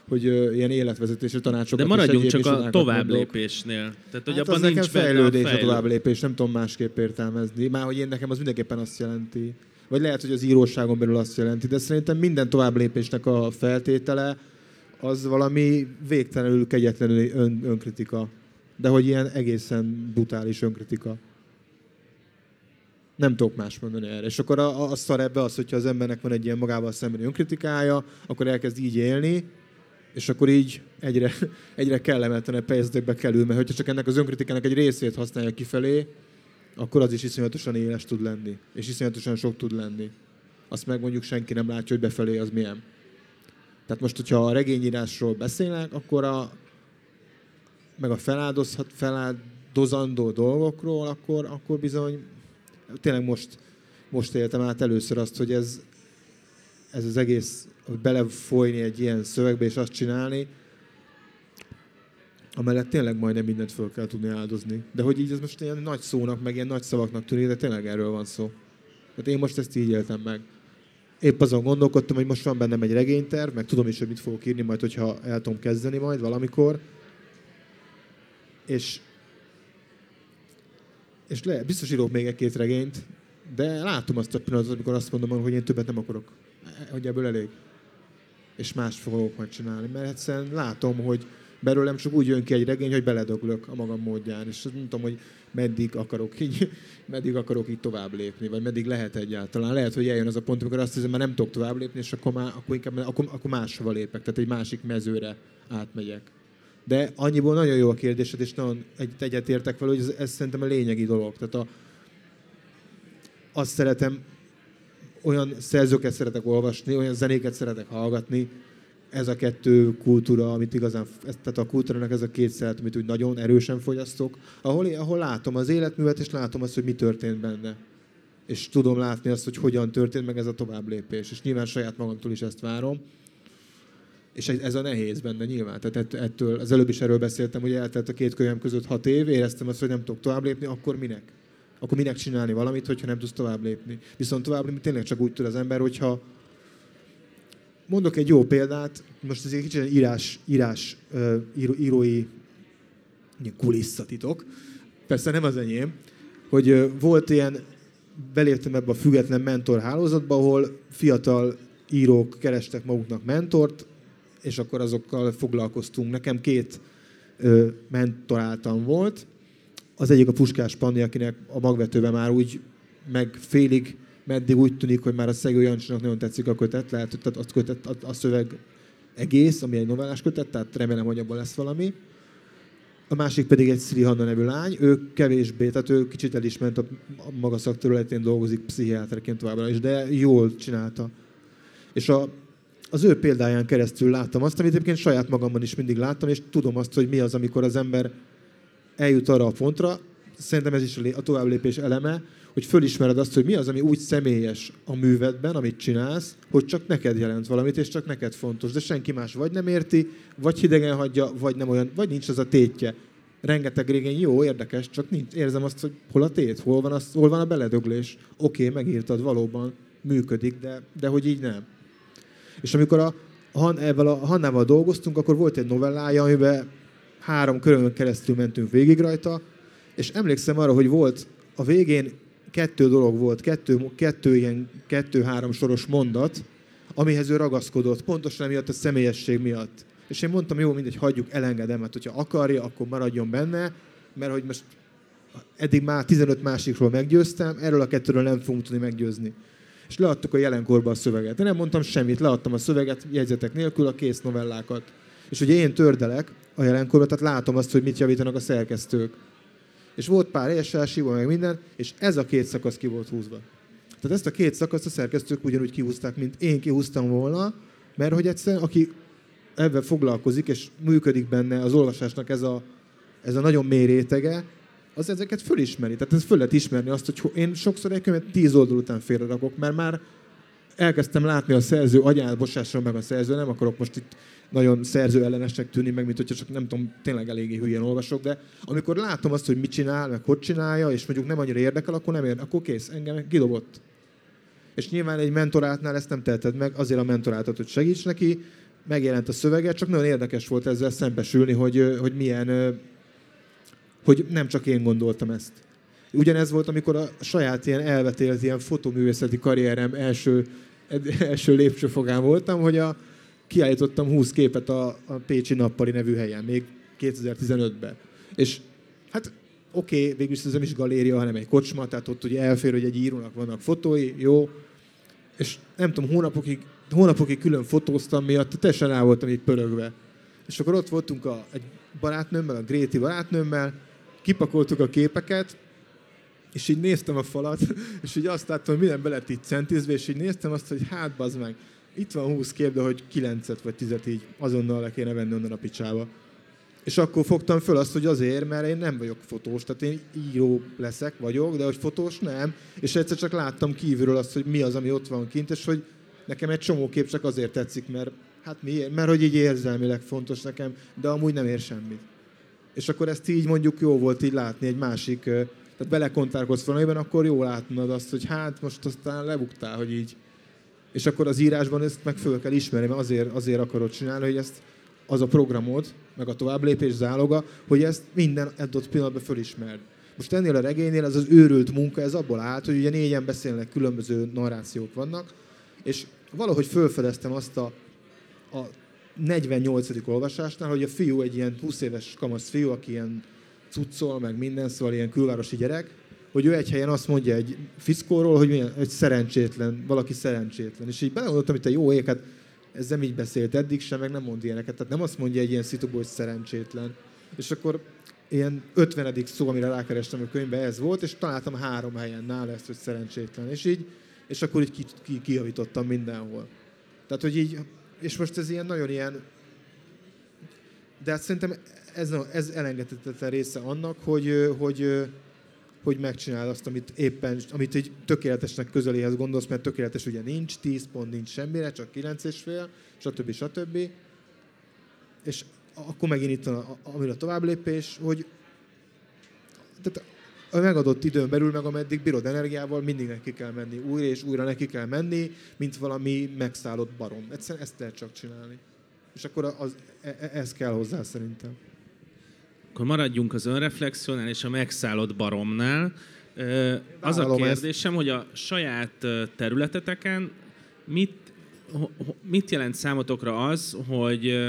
hogy uh, ilyen életvezetési tanácsokat De maradjunk csak a tovább lépésnél. Tehát, hogy hát abban az nincs nekem fejlődés a, a tovább lépés, nem tudom másképp értelmezni. Már hogy én nekem az mindenképpen azt jelenti. Vagy lehet, hogy az íróságon belül azt jelenti, de szerintem minden tovább lépésnek a feltétele az valami végtelenül kegyetlenül ön, önkritika. De hogy ilyen egészen brutális önkritika. Nem tudok más mondani erre. És akkor a, a szar ebbe az, hogyha az embernek van egy ilyen magával szembeni önkritikája, akkor elkezd így élni, és akkor így egyre, egyre kellemetlenebb fejezetekbe kerül, mert hogyha csak ennek az önkritikának egy részét használja kifelé, akkor az is iszonyatosan éles tud lenni, és iszonyatosan sok tud lenni. Azt meg mondjuk senki nem látja, hogy befelé az milyen. Tehát most, hogyha a regényírásról beszélnek, akkor a, meg a feláldozhat, feláldozandó dolgokról, akkor, akkor bizony tényleg most, most éltem át először azt, hogy ez, ez az egész, hogy belefolyni egy ilyen szövegbe és azt csinálni, amellett tényleg majdnem mindent föl kell tudni áldozni. De hogy így ez most ilyen nagy szónak, meg ilyen nagy szavaknak tűnik, de tényleg erről van szó. Tehát én most ezt így éltem meg. Épp azon gondolkodtam, hogy most van bennem egy regényterv, meg tudom is, hogy mit fogok írni majd, hogyha el tudom kezdeni majd valamikor. És, és le, biztos írok még egy-két regényt, de látom azt a pillanatot, amikor azt mondom, hogy én többet nem akarok. Hogy ebből elég. És más fogok majd csinálni. Mert egyszerűen látom, hogy, belőlem csak úgy jön ki egy regény, hogy beledöglök a magam módján, és nem tudom, hogy meddig akarok így, meddig akarok így tovább lépni, vagy meddig lehet egyáltalán. Lehet, hogy eljön az a pont, amikor azt hiszem, már nem tudok tovább lépni, és akkor, már, akkor, inkább, akkor, akkor máshova lépek, tehát egy másik mezőre átmegyek. De annyiból nagyon jó a kérdésed, és nagyon egy, egyetértek vele, hogy ez, ez szerintem a lényegi dolog. Tehát a, azt szeretem, olyan szerzőket szeretek olvasni, olyan zenéket szeretek hallgatni, ez a kettő kultúra, amit igazán, tehát a kultúrának ez a két szeret, amit úgy nagyon erősen fogyasztok, ahol, ahol látom az életművet, és látom azt, hogy mi történt benne. És tudom látni azt, hogy hogyan történt meg ez a tovább lépés. És nyilván saját magamtól is ezt várom. És ez a nehéz benne nyilván. Tehát ettől, az előbb is erről beszéltem, hogy eltelt a két könyvem között hat év, éreztem azt, hogy nem tudok tovább lépni, akkor minek? Akkor minek csinálni valamit, hogyha nem tudsz tovább lépni? Viszont tovább lépni tényleg csak úgy tud az ember, hogyha, Mondok egy jó példát, most ez egy kicsit írás, írás író, írói kulisszatitok, persze nem az enyém, hogy volt ilyen, beléptem ebbe a független mentor hálózatba, ahol fiatal írók kerestek maguknak mentort, és akkor azokkal foglalkoztunk. Nekem két mentoráltam volt. Az egyik a Puskás Panni, akinek a magvetőben már úgy meg félig meddig úgy tűnik, hogy már a Szegő Jancsinak nagyon tetszik a kötet, lehet, hogy a, kötet, a, a szöveg egész, ami egy novellás kötet, tehát remélem, hogy abban lesz valami. A másik pedig egy Sri Hanna nevű lány, ő kevésbé, tehát ő kicsit el is ment a, maga szakterületén dolgozik pszichiáterként továbbra is, de jól csinálta. És a, az ő példáján keresztül láttam azt, amit egyébként saját magamban is mindig láttam, és tudom azt, hogy mi az, amikor az ember eljut arra a pontra, szerintem ez is a tovább lépés eleme, hogy fölismered azt, hogy mi az, ami úgy személyes a művedben, amit csinálsz, hogy csak neked jelent valamit, és csak neked fontos. De senki más vagy nem érti, vagy hidegen hagyja, vagy nem olyan, vagy nincs az a tétje. Rengeteg régen jó, érdekes, csak nincs, érzem azt, hogy hol a tét, hol van, az, hol van a beledöglés. Oké, okay, megírtad, valóban működik, de, de hogy így nem. És amikor a, Han, ebben a Hannával dolgoztunk, akkor volt egy novellája, amiben három körön keresztül mentünk végig rajta, és emlékszem arra, hogy volt a végén kettő dolog volt, kettő, kettő ilyen kettő-három soros mondat, amihez ő ragaszkodott, pontosan emiatt a személyesség miatt. És én mondtam, jó, mindegy, hagyjuk, elengedem, mert hogyha akarja, akkor maradjon benne, mert hogy most eddig már 15 másikról meggyőztem, erről a kettőről nem fogunk tudni meggyőzni. És leadtuk a jelenkorba a szöveget. Én nem mondtam semmit, leadtam a szöveget jegyzetek nélkül, a kész novellákat. És ugye én tördelek a jelenkorba, tehát látom azt, hogy mit javítanak a szerkesztők és volt pár ESA, meg minden, és ez a két szakasz ki volt húzva. Tehát ezt a két szakaszt a szerkesztők ugyanúgy kihúzták, mint én kihúztam volna, mert hogy egyszerűen, aki ebben foglalkozik, és működik benne az olvasásnak ez a, ez a nagyon mély rétege, az ezeket fölismeri. Tehát ez föl lehet ismerni azt, hogy én sokszor egy könyvet tíz oldal után félrerakok, mert már elkezdtem látni a szerző agyát, bocsásson meg a szerző, nem akarok most itt nagyon szerző ellenesnek tűnni, meg mint hogyha csak nem tudom, tényleg eléggé hülyen olvasok, de amikor látom azt, hogy mit csinál, meg hogy csinálja, és mondjuk nem annyira érdekel, akkor nem érdekel, akkor kész, engem kidobott. És nyilván egy mentorátnál ezt nem teheted meg, azért a mentorátot, hogy segíts neki, megjelent a szövege, csak nagyon érdekes volt ezzel szembesülni, hogy, hogy milyen, hogy nem csak én gondoltam ezt. Ugyanez volt, amikor a saját ilyen elvetélt ilyen fotoművészeti karrierem első, első lépcsőfogán voltam, hogy a, kiállítottam 20 képet a, a Pécsi Nappali nevű helyen, még 2015-ben. És hát oké, okay, végül is ez nem is galéria, hanem egy kocsma, tehát ott ugye elfér, hogy egy írónak vannak fotói, jó. És nem tudom, hónapokig, hónapokig külön fotóztam miatt, teljesen rá voltam így pörögve. És akkor ott voltunk a, egy barátnőmmel, a Gréti barátnőmmel, kipakoltuk a képeket, és így néztem a falat, és így azt láttam, hogy minden be lett így centizve, és így néztem azt, hogy hát bazd meg, itt van 20 kép, de hogy 9 vagy 10 így azonnal le kéne venni onnan a picsába. És akkor fogtam föl azt, hogy azért, mert én nem vagyok fotós, tehát én író leszek, vagyok, de hogy fotós nem. És egyszer csak láttam kívülről azt, hogy mi az, ami ott van kint, és hogy nekem egy csomó kép csak azért tetszik, mert hát miért? Mert hogy így érzelmileg fontos nekem, de amúgy nem ér semmit. És akkor ezt így mondjuk jó volt így látni egy másik, tehát belekontárkodsz valamiben, akkor jó látnod azt, hogy hát most aztán lebuktál, hogy így. És akkor az írásban ezt meg föl kell ismerni, mert azért, azért akarod csinálni, hogy ezt az a programod, meg a továbblépés záloga, hogy ezt minden adott pillanatban fölismerd. Most ennél a regénynél ez az őrült munka, ez abból állt, hogy ugye négyen beszélnek, különböző narrációk vannak, és valahogy fölfedeztem azt a, a 48. olvasásnál, hogy a fiú egy ilyen 20 éves kamasz fiú, aki ilyen cuccol, meg minden, szóval ilyen külvárosi gyerek, hogy ő egy helyen azt mondja egy fiszkóról, hogy milyen, egy szerencsétlen, valaki szerencsétlen. És így belegondoltam, hogy te jó ég, hát ez nem így beszélt eddig sem, meg nem mond ilyeneket. Tehát nem azt mondja egy ilyen szituból, hogy szerencsétlen. És akkor ilyen 50. szó, amire rákerestem a könyvbe, ez volt, és találtam három helyen nála ezt, hogy szerencsétlen. És így, és akkor így ki, ki, kijavítottam mindenhol. Tehát, hogy így, és most ez ilyen nagyon ilyen, de hát szerintem ez, ez elengedhetetlen része annak, hogy, hogy, hogy megcsinál azt, amit éppen, amit egy tökéletesnek közeléhez gondolsz, mert tökéletes ugye nincs, 10 pont nincs semmire, csak 9 és fél, stb. stb. És akkor megint itt van, amire a tovább lépés, hogy tehát a megadott időn belül, meg ameddig bírod energiával, mindig neki kell menni, újra és újra neki kell menni, mint valami megszállott barom. Egyszerűen ezt lehet csak csinálni. És akkor az, e, e, ez kell hozzá szerintem. Akkor maradjunk az önreflexiónál és a megszállott baromnál. Az a kérdésem, hogy a saját területeteken mit, mit jelent számotokra az, hogy,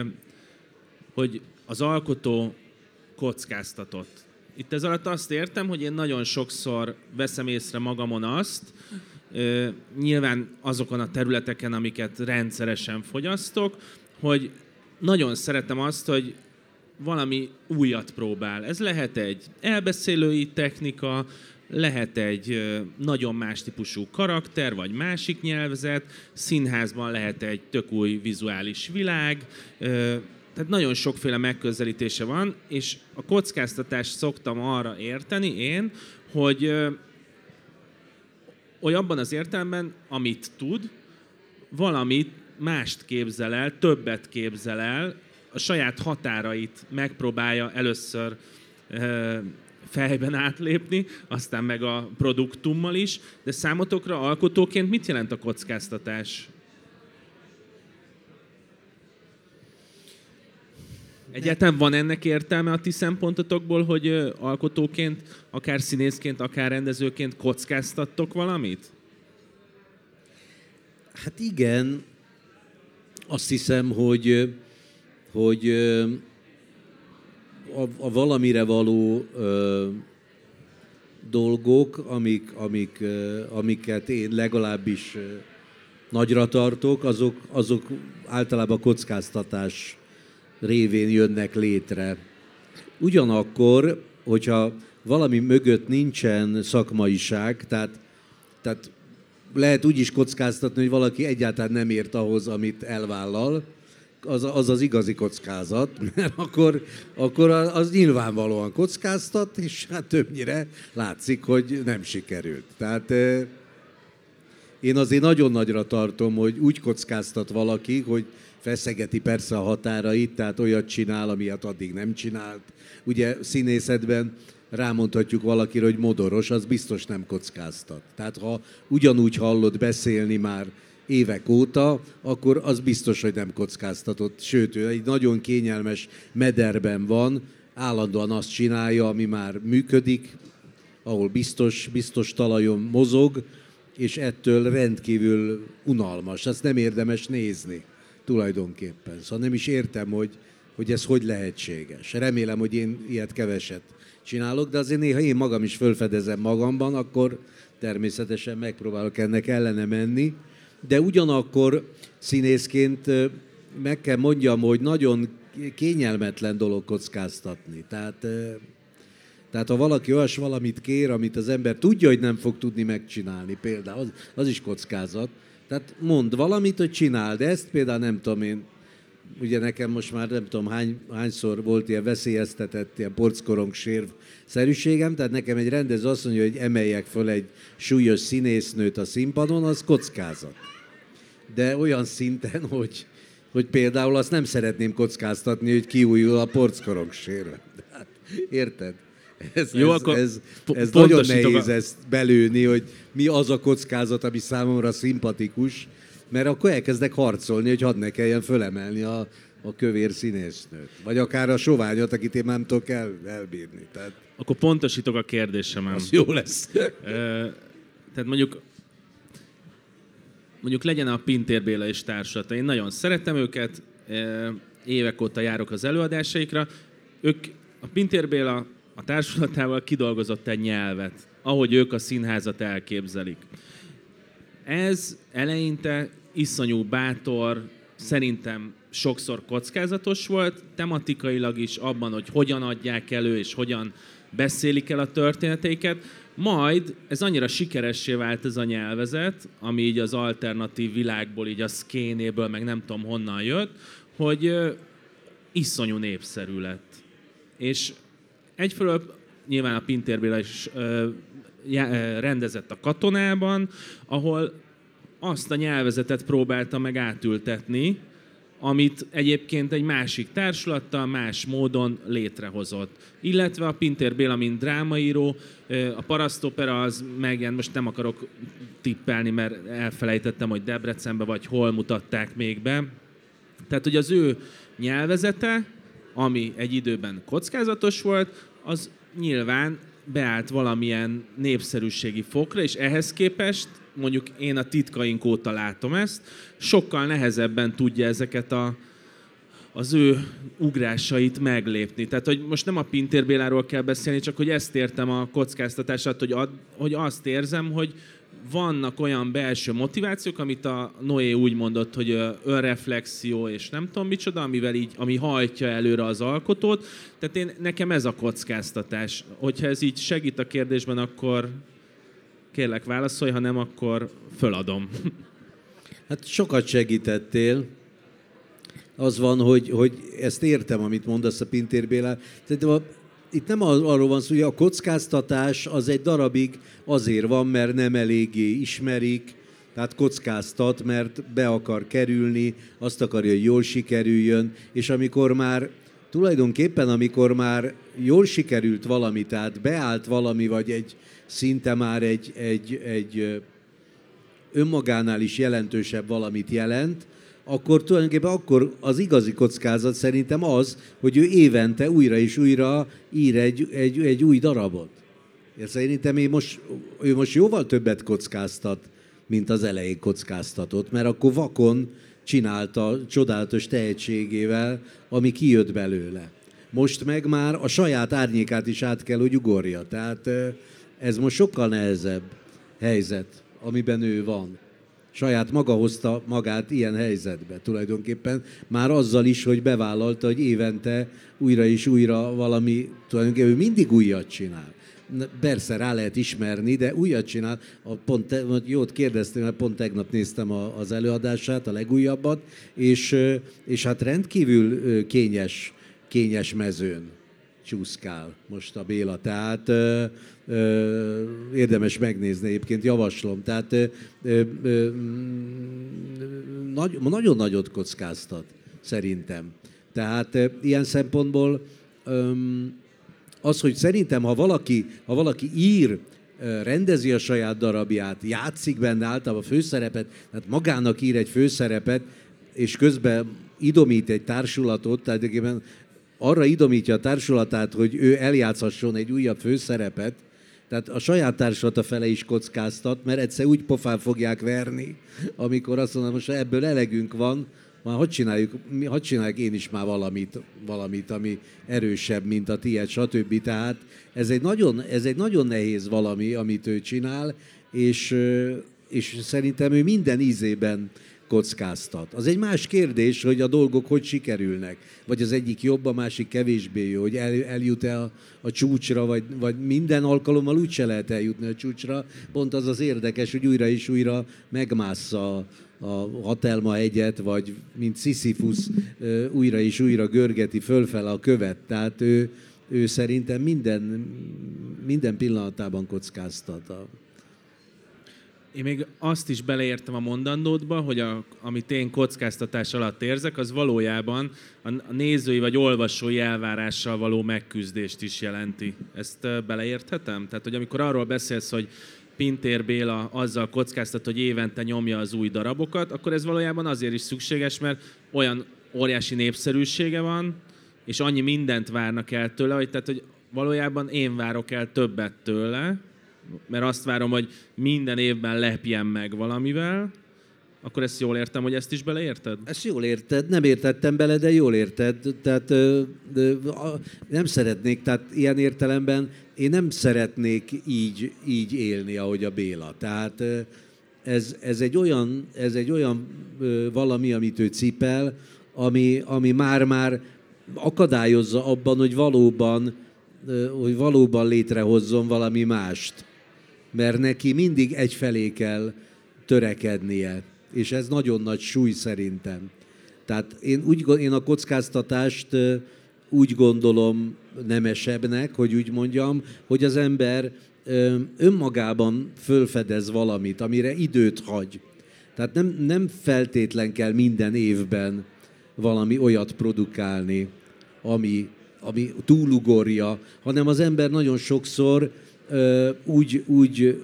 hogy az alkotó kockáztatott? Itt ez alatt azt értem, hogy én nagyon sokszor veszem észre magamon azt, nyilván azokon a területeken, amiket rendszeresen fogyasztok, hogy nagyon szeretem azt, hogy valami újat próbál. Ez lehet egy elbeszélői technika, lehet egy nagyon más típusú karakter, vagy másik nyelvezet, színházban lehet egy tök új vizuális világ, tehát nagyon sokféle megközelítése van, és a kockáztatást szoktam arra érteni én, hogy olyanban az értelemben, amit tud, valamit mást képzel el, többet képzel el, a saját határait megpróbálja először fejben átlépni, aztán meg a produktummal is, de számotokra alkotóként mit jelent a kockáztatás? Egyáltalán van ennek értelme a ti szempontotokból, hogy alkotóként, akár színészként, akár rendezőként kockáztattok valamit? Hát igen, azt hiszem, hogy hogy a, a valamire való ö, dolgok, amik, amik, ö, amiket én legalábbis ö, nagyra tartok, azok, azok általában kockáztatás révén jönnek létre. Ugyanakkor, hogyha valami mögött nincsen szakmaiság, tehát, tehát lehet úgy is kockáztatni, hogy valaki egyáltalán nem ért ahhoz, amit elvállal, az, az az igazi kockázat, mert akkor, akkor az nyilvánvalóan kockáztat, és hát többnyire látszik, hogy nem sikerült. Tehát én azért nagyon nagyra tartom, hogy úgy kockáztat valaki, hogy feszegeti persze a határait, tehát olyat csinál, amilyet addig nem csinált. Ugye színészetben rámondhatjuk valakire, hogy modoros, az biztos nem kockáztat. Tehát ha ugyanúgy hallod beszélni már évek óta, akkor az biztos, hogy nem kockáztatott. Sőt, ő egy nagyon kényelmes mederben van, állandóan azt csinálja, ami már működik, ahol biztos, biztos talajon mozog, és ettől rendkívül unalmas. Ezt nem érdemes nézni. tulajdonképpen. Szóval nem is értem, hogy, hogy ez hogy lehetséges. Remélem, hogy én ilyet keveset csinálok, de azért néha én magam is fölfedezem magamban, akkor természetesen megpróbálok ennek ellene menni, de ugyanakkor színészként meg kell mondjam, hogy nagyon kényelmetlen dolog kockáztatni. Tehát, tehát ha valaki olyas valamit kér, amit az ember tudja, hogy nem fog tudni megcsinálni, például, az, az is kockázat. Tehát mond valamit, hogy csinál, ezt például nem tudom én, ugye nekem most már nem tudom hány, hányszor volt ilyen veszélyeztetett, ilyen porckorong sérv szerűségem, tehát nekem egy rendező azt mondja, hogy emeljek föl egy súlyos színésznőt a színpadon, az kockázat. De olyan szinten, hogy, hogy például azt nem szeretném kockáztatni, hogy kiújul a porckorong sérve. Hát, érted? Ez, Jó, ez, akkor ez, ez nagyon nehéz ezt belőni, hogy mi az a kockázat, ami számomra szimpatikus, mert akkor elkezdek harcolni, hogy hadd ne kelljen fölemelni a, a kövér színésznőt. Vagy akár a soványot, akit én nem tudok el, elbírni. Tehát... Akkor pontosítok a kérdésem. Az jó lesz. Tehát mondjuk mondjuk legyen a Pintér Béla és társulata. Én nagyon szeretem őket, évek óta járok az előadásaikra. Ők, a Pintér Béla a társulatával kidolgozott egy nyelvet, ahogy ők a színházat elképzelik. Ez eleinte iszonyú bátor, szerintem sokszor kockázatos volt, tematikailag is abban, hogy hogyan adják elő és hogyan beszélik el a történeteiket. Majd ez annyira sikeressé vált ez a nyelvezet, ami így az alternatív világból, így a szkénéből, meg nem tudom honnan jött, hogy iszonyú népszerű lett. És egyfelől nyilván a Pintér Béla is rendezett a katonában, ahol azt a nyelvezetet próbálta meg átültetni, amit egyébként egy másik társulattal más módon létrehozott. Illetve a Pintér Béla, mint drámaíró, a parasztopera az megjelent, most nem akarok tippelni, mert elfelejtettem, hogy Debrecenbe vagy hol mutatták még be. Tehát, hogy az ő nyelvezete, ami egy időben kockázatos volt, az nyilván beállt valamilyen népszerűségi fokra, és ehhez képest mondjuk én a titkaink óta látom ezt, sokkal nehezebben tudja ezeket a, az ő ugrásait meglépni. Tehát, hogy most nem a Pintér Béláról kell beszélni, csak hogy ezt értem a kockáztatását, hogy, ad, hogy azt érzem, hogy vannak olyan belső motivációk, amit a Noé úgy mondott, hogy önreflexió és nem tudom micsoda, amivel így, ami hajtja előre az alkotót. Tehát én, nekem ez a kockáztatás. Hogyha ez így segít a kérdésben, akkor kérlek válaszolj, ha nem, akkor föladom. Hát sokat segítettél. Az van, hogy, hogy ezt értem, amit mondasz a Pintér Béla. a, itt nem arról van szó, hogy a kockáztatás az egy darabig azért van, mert nem eléggé ismerik, tehát kockáztat, mert be akar kerülni, azt akarja, hogy jól sikerüljön, és amikor már tulajdonképpen, amikor már jól sikerült valami, tehát beállt valami, vagy egy szinte már egy, egy, egy önmagánál is jelentősebb valamit jelent, akkor tulajdonképpen akkor az igazi kockázat szerintem az, hogy ő évente újra és újra ír egy, egy, egy új darabot. Én szerintem ő most, ő most jóval többet kockáztat, mint az elején kockáztatott, mert akkor vakon csinálta csodálatos tehetségével, ami kijött belőle. Most meg már a saját árnyékát is át kell, hogy ugorja. Tehát ez most sokkal nehezebb helyzet, amiben ő van. Saját maga hozta magát ilyen helyzetbe tulajdonképpen, már azzal is, hogy bevállalta, hogy évente újra és újra valami, tulajdonképpen ő mindig újat csinál. Persze rá lehet ismerni, de újat csinál. A pont jót kérdeztem, mert pont tegnap néztem az előadását, a legújabbat, és, és hát rendkívül kényes, kényes mezőn csúszkál most a Béla. Tehát ö, ö, érdemes megnézni, egyébként javaslom. Tehát ö, ö, nagy, nagyon nagyot kockáztat, szerintem. Tehát ö, ilyen szempontból ö, az, hogy szerintem, ha valaki, ha valaki ír, rendezi a saját darabját, játszik benne általában a főszerepet, tehát magának ír egy főszerepet, és közben idomít egy társulatot, tehát arra idomítja a társulatát, hogy ő eljátszhasson egy újabb főszerepet, tehát a saját társulata fele is kockáztat, mert egyszer úgy pofán fogják verni, amikor azt mondom, most ebből elegünk van, már hadd, csináljuk, hadd csináljuk én is már valamit, valamit, ami erősebb, mint a tiéd, stb. Tehát ez egy nagyon, ez egy nagyon nehéz valami, amit ő csinál, és, és szerintem ő minden ízében kockáztat. Az egy más kérdés, hogy a dolgok hogy sikerülnek. Vagy az egyik jobb, a másik kevésbé jó, hogy el, eljut-e a, a csúcsra, vagy, vagy minden alkalommal úgyse lehet eljutni a csúcsra. Pont az az érdekes, hogy újra és újra megmássza a, a Hatelma egyet, vagy mint Sisyphus újra és újra görgeti fölfel a követ. Tehát ő, ő szerintem minden, minden pillanatában kockáztat. A, én még azt is beleértem a mondandódba, hogy a, amit én kockáztatás alatt érzek, az valójában a nézői vagy olvasói elvárással való megküzdést is jelenti. Ezt beleérthetem? Tehát, hogy amikor arról beszélsz, hogy Pintér Béla azzal kockáztat, hogy évente nyomja az új darabokat, akkor ez valójában azért is szükséges, mert olyan óriási népszerűsége van, és annyi mindent várnak el tőle, hogy, tehát, hogy valójában én várok el többet tőle, mert azt várom, hogy minden évben lepjen meg valamivel, akkor ezt jól értem, hogy ezt is beleérted? Ezt jól érted, nem értettem bele, de jól érted. Tehát nem szeretnék, tehát ilyen értelemben én nem szeretnék így, így élni, ahogy a Béla. Tehát ez, ez egy olyan, ez egy olyan valami, amit ő cipel, ami, ami már-már akadályozza abban, hogy valóban, hogy valóban létrehozzon valami mást mert neki mindig egyfelé kell törekednie, és ez nagyon nagy súly szerintem. Tehát én, úgy, én a kockáztatást úgy gondolom nemesebbnek, hogy úgy mondjam, hogy az ember önmagában fölfedez valamit, amire időt hagy. Tehát nem, nem feltétlen kell minden évben valami olyat produkálni, ami, ami túlugorja, hanem az ember nagyon sokszor úgy, úgy,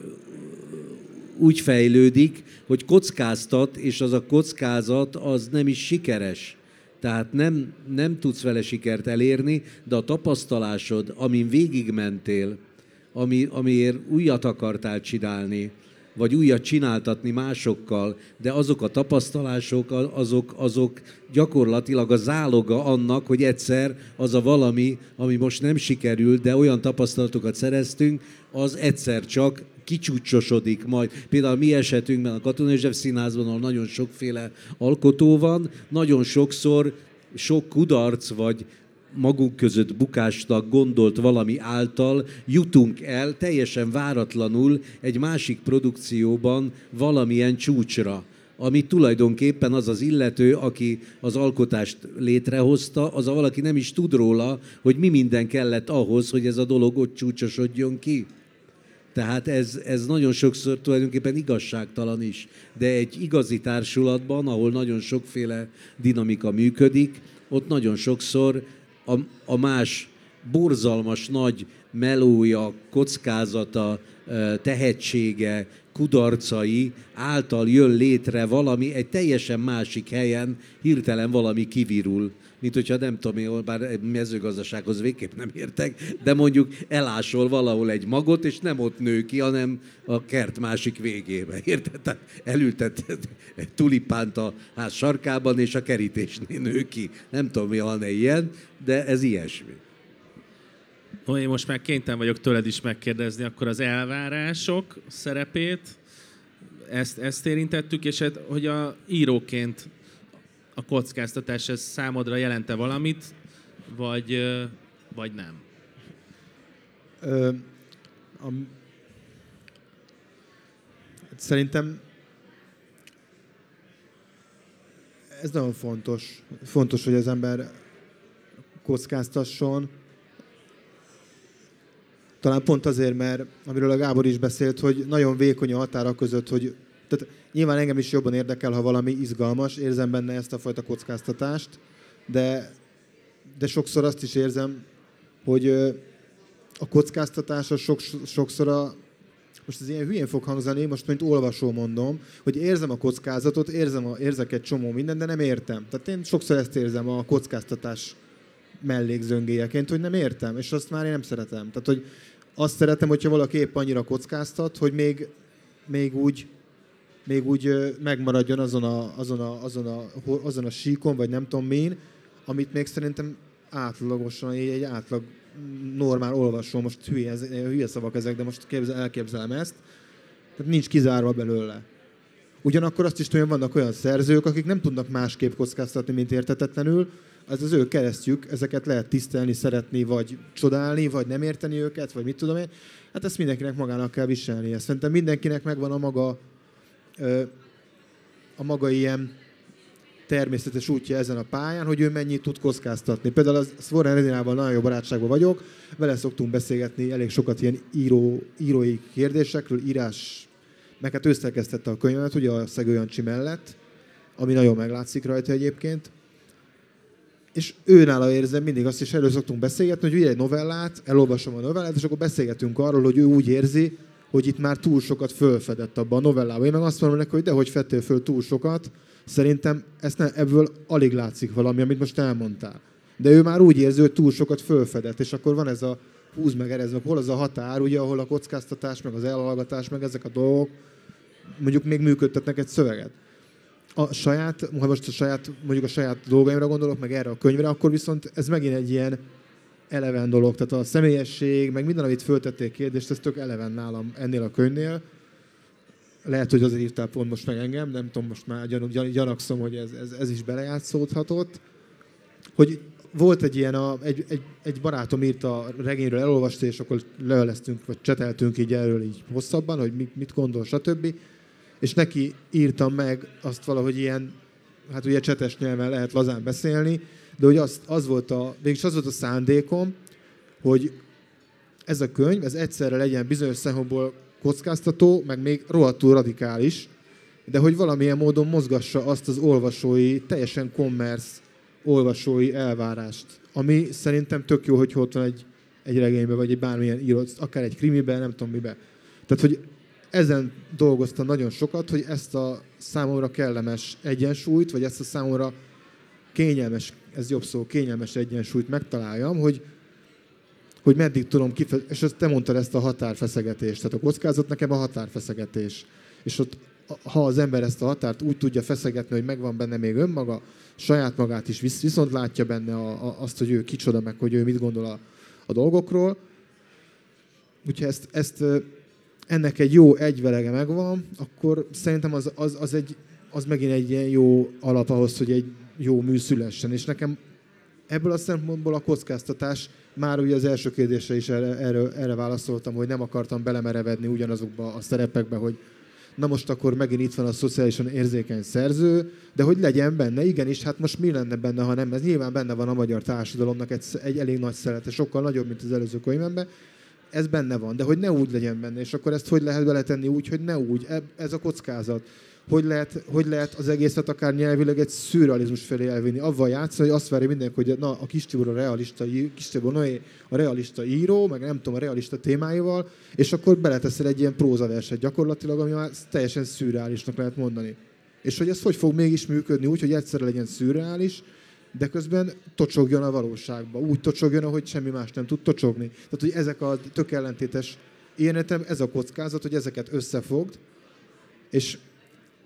úgy fejlődik, hogy kockáztat, és az a kockázat az nem is sikeres. Tehát nem, nem tudsz vele sikert elérni, de a tapasztalásod, amin végigmentél, ami, amiért újat akartál csinálni, vagy újat csináltatni másokkal, de azok a tapasztalások, azok, azok gyakorlatilag a záloga annak, hogy egyszer az a valami, ami most nem sikerült, de olyan tapasztalatokat szereztünk, az egyszer csak kicsúcsosodik majd. Például mi esetünkben a Katonai József Színházban, ahol nagyon sokféle alkotó van, nagyon sokszor sok kudarc vagy magunk között bukásnak gondolt valami által jutunk el teljesen váratlanul egy másik produkcióban valamilyen csúcsra ami tulajdonképpen az az illető, aki az alkotást létrehozta, az a valaki nem is tud róla, hogy mi minden kellett ahhoz, hogy ez a dolog ott csúcsosodjon ki. Tehát ez, ez nagyon sokszor tulajdonképpen igazságtalan is. De egy igazi társulatban, ahol nagyon sokféle dinamika működik, ott nagyon sokszor a, a más borzalmas nagy melója, kockázata, tehetsége, kudarcai által jön létre valami egy teljesen másik helyen, hirtelen valami kivirul. Mint hogyha nem tudom én, bár mezőgazdasághoz végképp nem értek, de mondjuk elásol valahol egy magot, és nem ott nő ki, hanem a kert másik végébe. Érted? Tehát elültet egy tulipánt a ház sarkában, és a kerítésnél nő ki. Nem tudom, mi van-e ilyen, de ez ilyesmi. Ó, én most már kénytelen vagyok tőled is megkérdezni, akkor az elvárások szerepét, ezt, ezt érintettük, és hát, hogy a íróként a kockáztatás ez számodra jelente valamit, vagy, vagy nem? Ö, a, szerintem ez nagyon fontos. Fontos, hogy az ember kockáztasson, talán pont azért, mert amiről a Gábor is beszélt, hogy nagyon vékony a határa között, hogy tehát nyilván engem is jobban érdekel, ha valami izgalmas, érzem benne ezt a fajta kockáztatást, de, de sokszor azt is érzem, hogy a kockáztatás az sok, sokszor a, most ez ilyen hülyén fog hangzani, most mint olvasó mondom, hogy érzem a kockázatot, érzem a, érzek egy csomó mindent, de nem értem. Tehát én sokszor ezt érzem a kockáztatás mellékzöngéjeként, hogy nem értem, és azt már én nem szeretem. Tehát, hogy azt szeretem, hogyha valaki épp annyira kockáztat, hogy még, még úgy még úgy megmaradjon azon a, azon a, azon a, azon a síkon, vagy nem tudom min, amit még szerintem átlagosan, egy átlag normál olvasó, most hülye, hülye szavak ezek, de most képzel, elképzelem ezt, tehát nincs kizárva belőle. Ugyanakkor azt is tudom, vannak olyan szerzők, akik nem tudnak másképp kockáztatni, mint értetetlenül, ez az ő keresztjük, ezeket lehet tisztelni, szeretni, vagy csodálni, vagy nem érteni őket, vagy mit tudom én. Hát ezt mindenkinek magának kell viselni. Szerintem mindenkinek megvan a maga, a maga ilyen természetes útja ezen a pályán, hogy ő mennyit tud kockáztatni. Például az Svoren Redinával nagyon jó barátságban vagyok, vele szoktunk beszélgetni elég sokat ilyen író, írói kérdésekről, írás, meg hát ő a könyvet, ugye a Szegő Jancsi mellett, ami nagyon meglátszik rajta egyébként. És nála érzem mindig azt is, elő szoktunk beszélgetni, hogy ugye egy novellát, elolvasom a novellát, és akkor beszélgetünk arról, hogy ő úgy érzi, hogy itt már túl sokat fölfedett abban a novellában. Én meg azt mondom neki, hogy dehogy fettél föl túl sokat, Szerintem ezt ne, ebből alig látszik valami, amit most elmondtál. De ő már úgy érzi, hogy túl sokat fölfedett, és akkor van ez a húz meg erez, hol az a határ, ugye, ahol a kockáztatás, meg az elhallgatás, meg ezek a dolgok mondjuk még működtetnek egy szöveget. A saját, ha most a saját, mondjuk a saját dolgaimra gondolok, meg erre a könyvre, akkor viszont ez megint egy ilyen eleven dolog. Tehát a személyesség, meg minden, amit föltették kérdést, ez tök eleven nálam ennél a könyvnél lehet, hogy azért írtál pont most meg engem, nem tudom, most már gyan, gyan, gyanakszom, hogy ez, ez, ez is belejátszódhatott, hogy volt egy ilyen, a, egy, egy, egy barátom írta a regényről, elolvasta, és akkor leveleztünk, vagy cseteltünk így erről így hosszabban, hogy mit, mit gondol, stb. És neki írtam meg azt valahogy ilyen, hát ugye csetes nyelven lehet lazán beszélni, de hogy az, az volt a, végülis az volt a szándékom, hogy ez a könyv, ez egyszerre legyen bizonyos szempontból kockáztató, meg még rohadtul radikális, de hogy valamilyen módon mozgassa azt az olvasói, teljesen commerce olvasói elvárást, ami szerintem tök jó, hogy ott van egy, egy regényben, vagy egy bármilyen írott, akár egy krimiben, nem tudom miben. Tehát, hogy ezen dolgoztam nagyon sokat, hogy ezt a számomra kellemes egyensúlyt, vagy ezt a számomra kényelmes, ez jobb szó, kényelmes egyensúlyt megtaláljam, hogy, hogy meddig tudom kifejezni, és ezt te mondtad ezt a határfeszegetést. Tehát a kockázat nekem a határfeszegetés. És ott, ha az ember ezt a határt úgy tudja feszegetni, hogy megvan benne még önmaga, saját magát is visz, viszont látja benne a, a, azt, hogy ő kicsoda, meg hogy ő mit gondol a, a dolgokról. Úgyhogy ezt, ezt ennek egy jó egyvelege megvan, akkor szerintem az, az, az, egy, az megint egy jó alap ahhoz, hogy egy jó mű szülessen. És nekem ebből a szempontból a kockáztatás már ugye az első kérdésre is erre, erre, erre válaszoltam, hogy nem akartam belemerevedni ugyanazokba a szerepekbe, hogy na most akkor megint itt van a szociálisan érzékeny szerző, de hogy legyen benne, igenis, hát most mi lenne benne, ha nem, ez? Nyilván benne van a magyar társadalomnak egy, egy elég nagy szerete, sokkal nagyobb, mint az előző könyvemben, ez benne van, de hogy ne úgy legyen benne, és akkor ezt hogy lehet beletenni úgy, hogy ne úgy, ez a kockázat hogy lehet, hogy lehet az egészet akár nyelvileg egy szürrealizmus felé elvinni. Avval játszani, hogy azt várja mindenki, hogy na, a kis Tibor a realista, kis Tibor a realista író, meg nem tudom, a realista témáival, és akkor beleteszel egy ilyen prózaverset gyakorlatilag, ami már teljesen szürreálisnak lehet mondani. És hogy ez hogy fog mégis működni úgy, hogy egyszerre legyen szürreális, de közben tocsogjon a valóságba. Úgy tocsogjon, ahogy semmi más nem tud tocsogni. Tehát, hogy ezek a tök ellentétes én ez a kockázat, hogy ezeket összefogd, és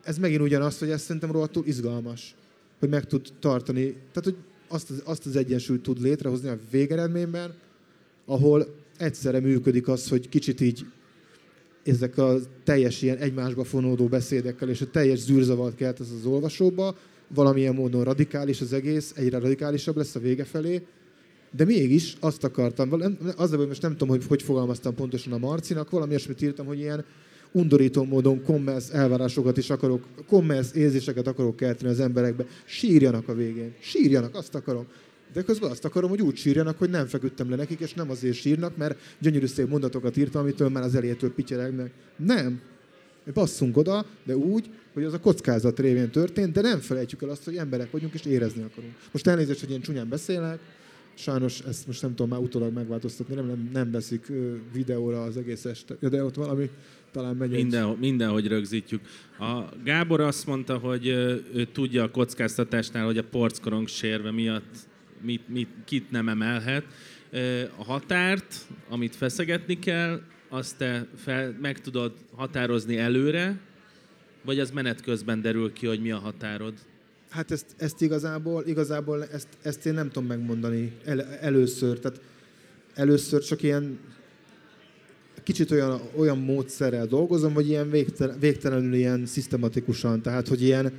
ez megint ugyanaz, hogy ez szerintem rohadtul izgalmas, hogy meg tud tartani, tehát hogy azt az, azt az egyensúlyt tud létrehozni a végeredményben, ahol egyszerre működik az, hogy kicsit így ezek a teljes ilyen egymásba fonódó beszédekkel és a teljes zűrzavart kelt ez az olvasóba, valamilyen módon radikális az egész, egyre radikálisabb lesz a vége felé, de mégis azt akartam, az hogy most nem tudom, hogy hogy fogalmaztam pontosan a Marcinak, valami olyasmit írtam, hogy ilyen undorító módon commerce elvárásokat is akarok, commerce érzéseket akarok kelteni az emberekbe. Sírjanak a végén. Sírjanak, azt akarom. De közben azt akarom, hogy úgy sírjanak, hogy nem feküdtem le nekik, és nem azért sírnak, mert gyönyörű szép mondatokat írtam, amitől már az elejétől pityeregnek. Nem. Basszunk oda, de úgy, hogy az a kockázat révén történt, de nem felejtjük el azt, hogy emberek vagyunk, és érezni akarunk. Most elnézést, hogy én csúnyán beszélek, sajnos ezt most nem tudom már utólag megváltoztatni, nem, nem, nem veszik videóra az egész este, de ott valami talán megy Minden, egy... Mindenhogy rögzítjük. A Gábor azt mondta, hogy ő tudja a kockáztatásnál, hogy a porckorong sérve miatt mit, mit, kit nem emelhet. A határt, amit feszegetni kell, azt te fel, meg tudod határozni előre, Vagy az menet közben derül ki, hogy mi a határod? Hát ezt, ezt igazából, igazából ezt, ezt én nem tudom megmondani el, először. Tehát először csak ilyen kicsit olyan, olyan módszerrel dolgozom, hogy ilyen végtelen, végtelenül ilyen szisztematikusan, tehát hogy ilyen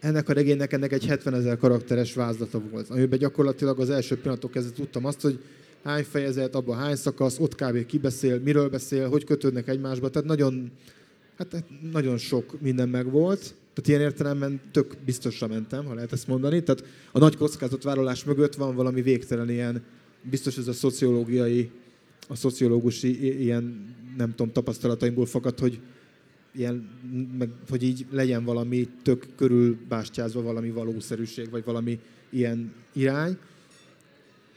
ennek a regénynek ennek egy 70 ezer karakteres vázlata volt, amiben gyakorlatilag az első pillanatok kezdve tudtam azt, hogy hány fejezet, abban hány szakasz, ott kb. ki beszél, miről beszél, hogy kötődnek egymásba, tehát nagyon, hát, hát nagyon sok minden megvolt. Tehát ilyen értelemben tök biztosra mentem, ha lehet ezt mondani. Tehát a nagy kockázatvállalás mögött van valami végtelen ilyen, biztos ez a szociológiai, a szociológusi ilyen, nem tudom, tapasztalataimból fakad, hogy ilyen, meg, hogy így legyen valami tök körül bástyázva valami valószerűség, vagy valami ilyen irány.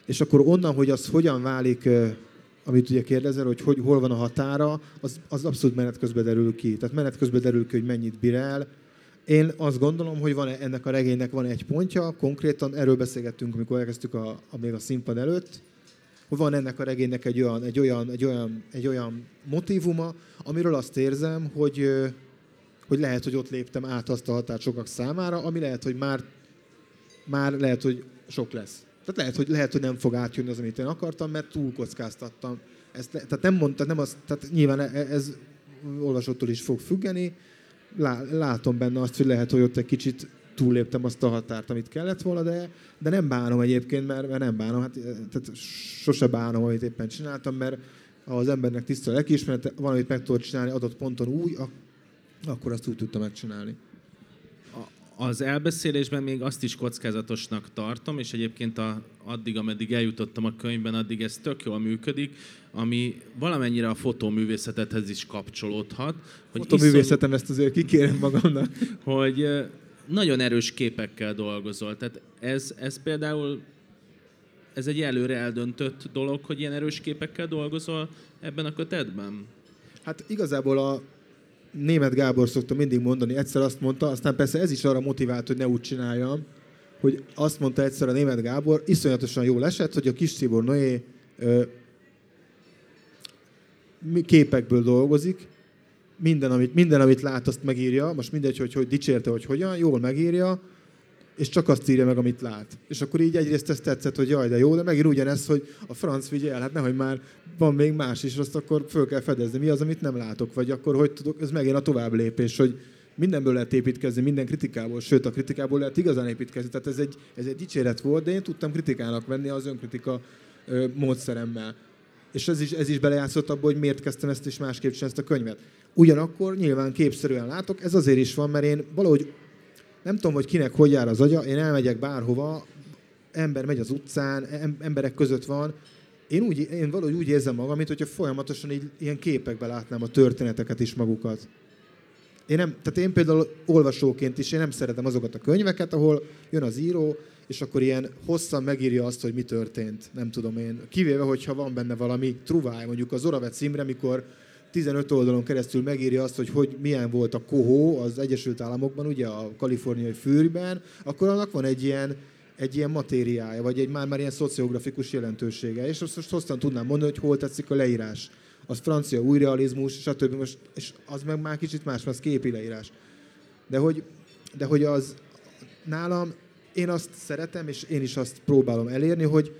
És akkor onnan, hogy az hogyan válik, amit ugye kérdezel, hogy, hogy hol van a határa, az, az abszolút menet közben derül ki. Tehát menet közben derül ki, hogy mennyit bír el. Én azt gondolom, hogy van ennek a regénynek van egy pontja, konkrétan erről beszélgettünk, amikor elkezdtük a, a, még a színpad előtt, van ennek a regénynek egy olyan, egy olyan, egy olyan, egy olyan motivuma, amiről azt érzem, hogy, hogy lehet, hogy ott léptem át azt a határt sokak számára, ami lehet, hogy már, már lehet, hogy sok lesz. Tehát lehet, hogy, lehet, hogy nem fog átjönni az, amit én akartam, mert túl kockáztattam. Ezt, tehát nem mondta, nem az, tehát nyilván e, ez olvasótól is fog függeni. Lá, látom benne azt, hogy lehet, hogy ott egy kicsit túlléptem azt a határt, amit kellett volna, de, de nem bánom egyébként, mert, mert nem bánom. Hát, tehát sose bánom, amit éppen csináltam, mert ha az embernek tiszta a lelkiismerete, valamit meg tudod csinálni adott ponton úgy, akkor azt úgy tudta megcsinálni az elbeszélésben még azt is kockázatosnak tartom, és egyébként a, addig, ameddig eljutottam a könyvben, addig ez tök jól működik, ami valamennyire a fotóművészetethez is kapcsolódhat. Hogy Fotóművészetem iszony, ezt azért kikérem magamnak. Hogy nagyon erős képekkel dolgozol. Tehát ez, ez például ez egy előre eldöntött dolog, hogy ilyen erős képekkel dolgozol ebben a kötetben? Hát igazából a, német Gábor szokta mindig mondani, egyszer azt mondta, aztán persze ez is arra motivált, hogy ne úgy csináljam, hogy azt mondta egyszer a német Gábor, iszonyatosan jól esett, hogy a kis Tibor Noé képekből dolgozik, minden amit, minden, amit lát, azt megírja, most mindegy, hogy, hogy dicsérte, hogy hogyan, jól megírja, és csak azt írja meg, amit lát. És akkor így egyrészt ezt tetszett, hogy jaj, de jó, de megint ugyanezt, hogy a franc vigye el, hát nehogy már van még más is, azt akkor föl kell fedezni, mi az, amit nem látok, vagy akkor hogy tudok, ez megint a tovább lépés, hogy mindenből lehet építkezni, minden kritikából, sőt a kritikából lehet igazán építkezni. Tehát ez egy, ez egy dicséret volt, de én tudtam kritikának venni az önkritika módszeremmel. És ez is, ez is belejátszott abba, hogy miért kezdtem ezt is másképp csinálni ezt a könyvet. Ugyanakkor nyilván képszerűen látok, ez azért is van, mert én valahogy nem tudom, hogy kinek hogy jár az agya, én elmegyek bárhova, ember megy az utcán, emberek között van, én, úgy, én valahogy úgy érzem magam, mint hogyha folyamatosan így, ilyen képekbe látnám a történeteket is magukat. Én, nem, tehát én például olvasóként is, én nem szeretem azokat a könyveket, ahol jön az író, és akkor ilyen hosszan megírja azt, hogy mi történt. Nem tudom én. Kivéve, hogyha van benne valami truváj, mondjuk az Oravet címre, mikor 15 oldalon keresztül megírja azt, hogy, hogy milyen volt a kohó az Egyesült Államokban, ugye a kaliforniai fűrben, akkor annak van egy ilyen, egy ilyen matériája, vagy egy már, már ilyen szociografikus jelentősége. És azt most hosszan tudnám mondani, hogy hol tetszik a leírás. Az francia újrealizmus, stb. Most, és az meg már kicsit más, az képi leírás. De hogy, de hogy az nálam, én azt szeretem, és én is azt próbálom elérni, hogy,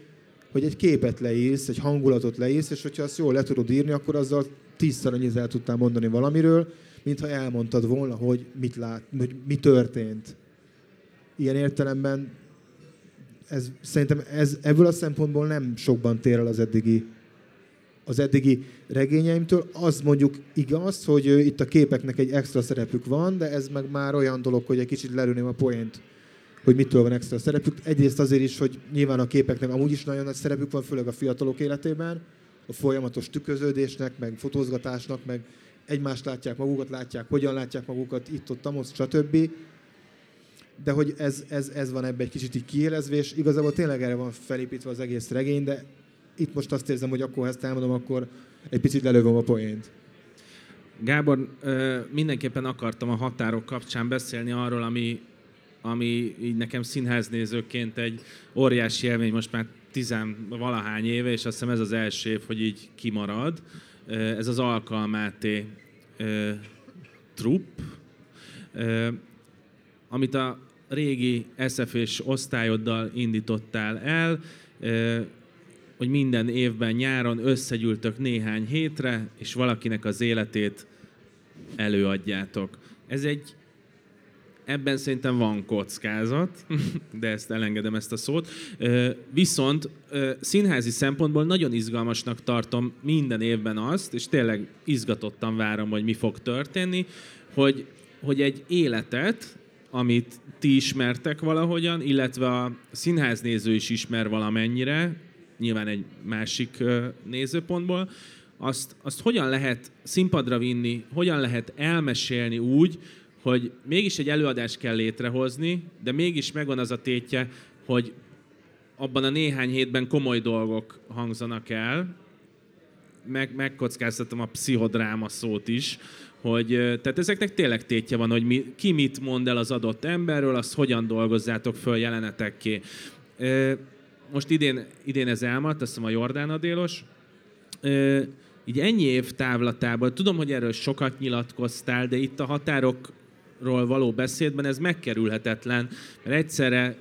hogy egy képet leírsz, egy hangulatot leírsz, és hogyha azt jól le tudod írni, akkor azzal tízszer annyit el tudtál mondani valamiről, mintha elmondtad volna, hogy mit lát, hogy mi történt. Ilyen értelemben ez, szerintem ez, ebből a szempontból nem sokban tér el az eddigi, az eddigi regényeimtől. Az mondjuk igaz, hogy itt a képeknek egy extra szerepük van, de ez meg már olyan dolog, hogy egy kicsit lerőném a poént, hogy mitől van extra szerepük. Egyrészt azért is, hogy nyilván a képeknek amúgy is nagyon nagy szerepük van, főleg a fiatalok életében, a folyamatos tükröződésnek, meg fotózgatásnak, meg egymást látják magukat, látják, hogyan látják magukat, itt-ott, amosz, stb. De hogy ez, ez, ez van ebbe egy kicsit így és igazából tényleg erre van felépítve az egész regény, de itt most azt érzem, hogy akkor, ha ezt elmondom, akkor egy picit lelövöm a poént. Gábor, mindenképpen akartam a határok kapcsán beszélni arról, ami, ami így nekem színháznézőként egy óriási élmény, most már tizen valahány éve, és azt hiszem ez az első év, hogy így kimarad. Ez az Alkalmáté trupp, amit a régi SF és osztályoddal indítottál el, hogy minden évben nyáron összegyűltök néhány hétre, és valakinek az életét előadjátok. Ez egy ebben szerintem van kockázat, de ezt elengedem ezt a szót. Viszont színházi szempontból nagyon izgalmasnak tartom minden évben azt, és tényleg izgatottan várom, hogy mi fog történni, hogy, hogy egy életet, amit ti ismertek valahogyan, illetve a színháznéző is ismer valamennyire, nyilván egy másik nézőpontból, azt, azt hogyan lehet színpadra vinni, hogyan lehet elmesélni úgy, hogy mégis egy előadást kell létrehozni, de mégis megvan az a tétje, hogy abban a néhány hétben komoly dolgok hangzanak el, meg, megkockáztatom a pszichodráma szót is, hogy tehát ezeknek tényleg tétje van, hogy mi, ki mit mond el az adott emberről, azt hogyan dolgozzátok föl jelenetekké. Most idén, idén ez elmaradt, azt hiszem a Jordán Adélos. Így ennyi év távlatában, tudom, hogy erről sokat nyilatkoztál, de itt a határok ról való beszédben ez megkerülhetetlen, mert egyszerre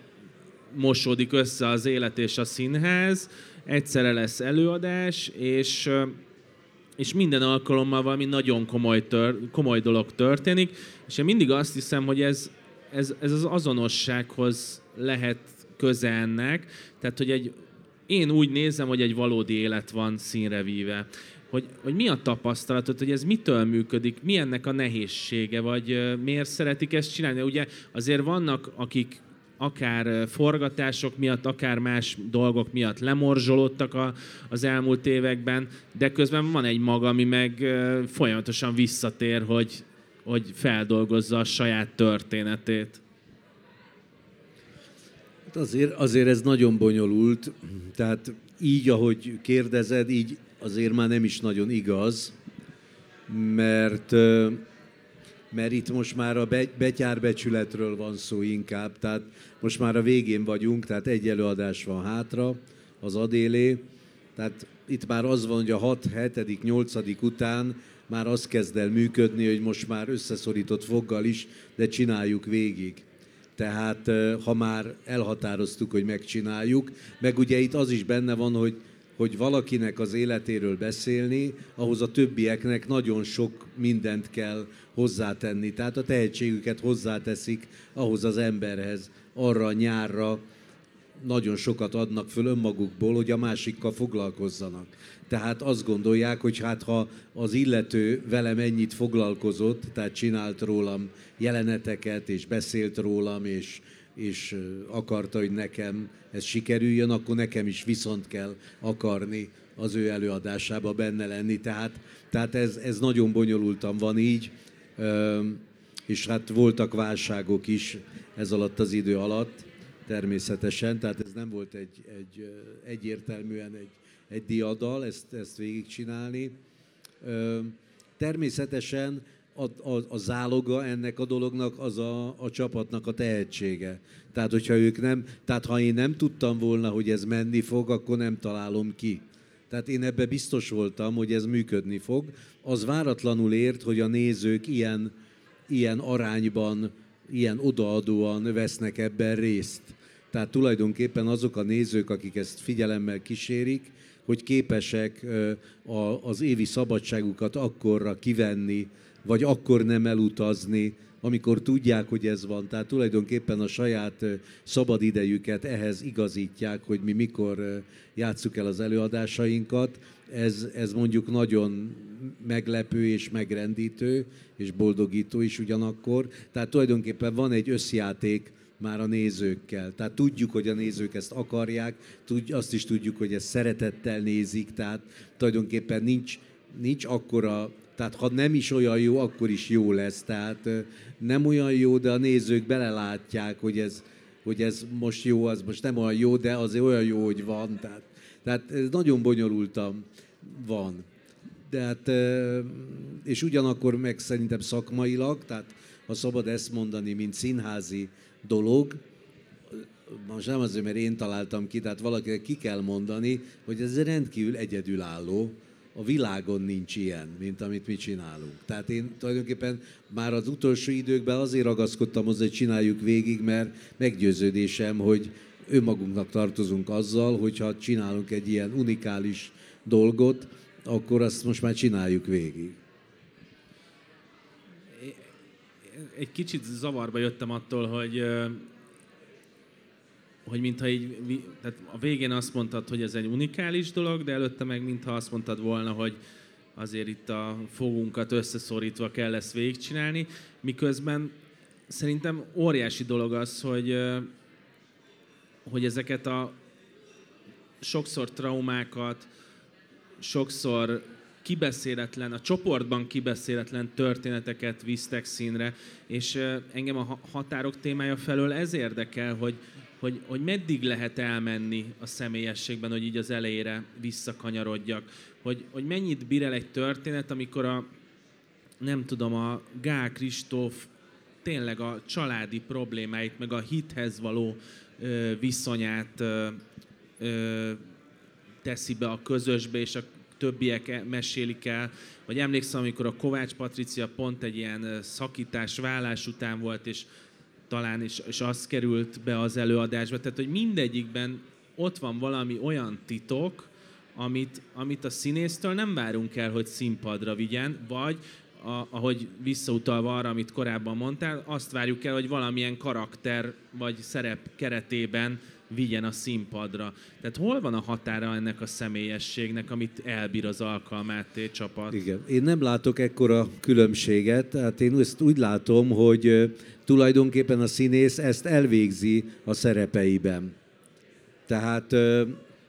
mosódik össze az élet és a színház, egyszerre lesz előadás, és, és minden alkalommal valami nagyon komoly, tör, komoly dolog történik, és én mindig azt hiszem, hogy ez, ez, ez az azonossághoz lehet köze ennek, tehát hogy egy, én úgy nézem, hogy egy valódi élet van színre víve hogy, hogy mi a tapasztalatod, hogy ez mitől működik, mi ennek a nehézsége, vagy miért szeretik ezt csinálni. Ugye azért vannak, akik akár forgatások miatt, akár más dolgok miatt lemorzsolódtak a, az elmúlt években, de közben van egy maga, ami meg folyamatosan visszatér, hogy, hogy feldolgozza a saját történetét. Hát azért, azért ez nagyon bonyolult, tehát így, ahogy kérdezed, így azért már nem is nagyon igaz, mert, mert itt most már a betyárbecsületről van szó inkább, tehát most már a végén vagyunk, tehát egy előadás van hátra, az adélé, tehát itt már az van, hogy a 6, 7., 8. után már az kezd el működni, hogy most már összeszorított foggal is, de csináljuk végig. Tehát ha már elhatároztuk, hogy megcsináljuk, meg ugye itt az is benne van, hogy hogy valakinek az életéről beszélni, ahhoz a többieknek nagyon sok mindent kell hozzátenni. Tehát a tehetségüket hozzáteszik ahhoz az emberhez, arra a nyárra, nagyon sokat adnak föl önmagukból, hogy a másikkal foglalkozzanak. Tehát azt gondolják, hogy hát ha az illető velem ennyit foglalkozott, tehát csinált rólam jeleneteket, és beszélt rólam, és és akarta, hogy nekem ez sikerüljön, akkor nekem is viszont kell akarni az ő előadásába benne lenni. Tehát, tehát ez, ez nagyon bonyolultan van így, és hát voltak válságok is ez alatt az idő alatt, természetesen, tehát ez nem volt egy, egy egyértelműen egy, egy diadal, ezt, ezt végigcsinálni. Természetesen a, a, a záloga ennek a dolognak az a, a csapatnak a tehetsége. Tehát, hogyha ők nem, tehát ha én nem tudtam volna, hogy ez menni fog, akkor nem találom ki. Tehát én ebbe biztos voltam, hogy ez működni fog. Az váratlanul ért, hogy a nézők ilyen, ilyen arányban, ilyen odaadóan vesznek ebben részt. Tehát tulajdonképpen azok a nézők, akik ezt figyelemmel kísérik, hogy képesek az évi szabadságukat akkorra kivenni, vagy akkor nem elutazni, amikor tudják, hogy ez van. Tehát tulajdonképpen a saját szabad idejüket ehhez igazítják, hogy mi mikor játsszuk el az előadásainkat. Ez, ez mondjuk nagyon meglepő és megrendítő, és boldogító is ugyanakkor. Tehát tulajdonképpen van egy összjáték már a nézőkkel. Tehát tudjuk, hogy a nézők ezt akarják, azt is tudjuk, hogy ezt szeretettel nézik, tehát tulajdonképpen nincs, nincs akkora tehát ha nem is olyan jó, akkor is jó lesz. Tehát nem olyan jó, de a nézők belelátják, hogy ez, hogy ez most jó, az most nem olyan jó, de azért olyan jó, hogy van. Tehát, tehát ez nagyon bonyolultan van. De hát, és ugyanakkor meg szerintem szakmailag, tehát ha szabad ezt mondani, mint színházi dolog, most nem azért, mert én találtam ki, tehát valakinek ki kell mondani, hogy ez rendkívül egyedülálló, a világon nincs ilyen, mint amit mi csinálunk. Tehát én tulajdonképpen már az utolsó időkben azért ragaszkodtam hozzá, hogy csináljuk végig, mert meggyőződésem, hogy önmagunknak tartozunk azzal, hogyha csinálunk egy ilyen unikális dolgot, akkor azt most már csináljuk végig. Egy kicsit zavarba jöttem attól, hogy hogy mintha így, tehát a végén azt mondtad, hogy ez egy unikális dolog, de előtte meg mintha azt mondtad volna, hogy azért itt a fogunkat összeszorítva kell ezt végigcsinálni, miközben szerintem óriási dolog az, hogy, hogy ezeket a sokszor traumákat, sokszor kibeszéletlen, a csoportban kibeszéletlen történeteket visztek színre, és engem a határok témája felől ez érdekel, hogy, hogy, hogy meddig lehet elmenni a személyességben, hogy így az elejére visszakanyarodjak. Hogy, hogy mennyit bír el egy történet, amikor a, nem tudom, a Gál Kristóf tényleg a családi problémáit, meg a hithez való ö, viszonyát ö, ö, teszi be a közösbe, és a többiek e, mesélik el. Vagy emlékszem, amikor a Kovács Patricia pont egy ilyen szakítás, vállás után volt, és talán, és, és az került be az előadásba. Tehát, hogy mindegyikben ott van valami olyan titok, amit, amit a színésztől nem várunk el, hogy színpadra vigyen, vagy a, ahogy visszautalva arra, amit korábban mondtál, azt várjuk el, hogy valamilyen karakter vagy szerep keretében vigyen a színpadra. Tehát hol van a határa ennek a személyességnek, amit elbír az alkalmát csapat? Igen, én nem látok ekkora különbséget, tehát én ezt úgy látom, hogy tulajdonképpen a színész ezt elvégzi a szerepeiben. Tehát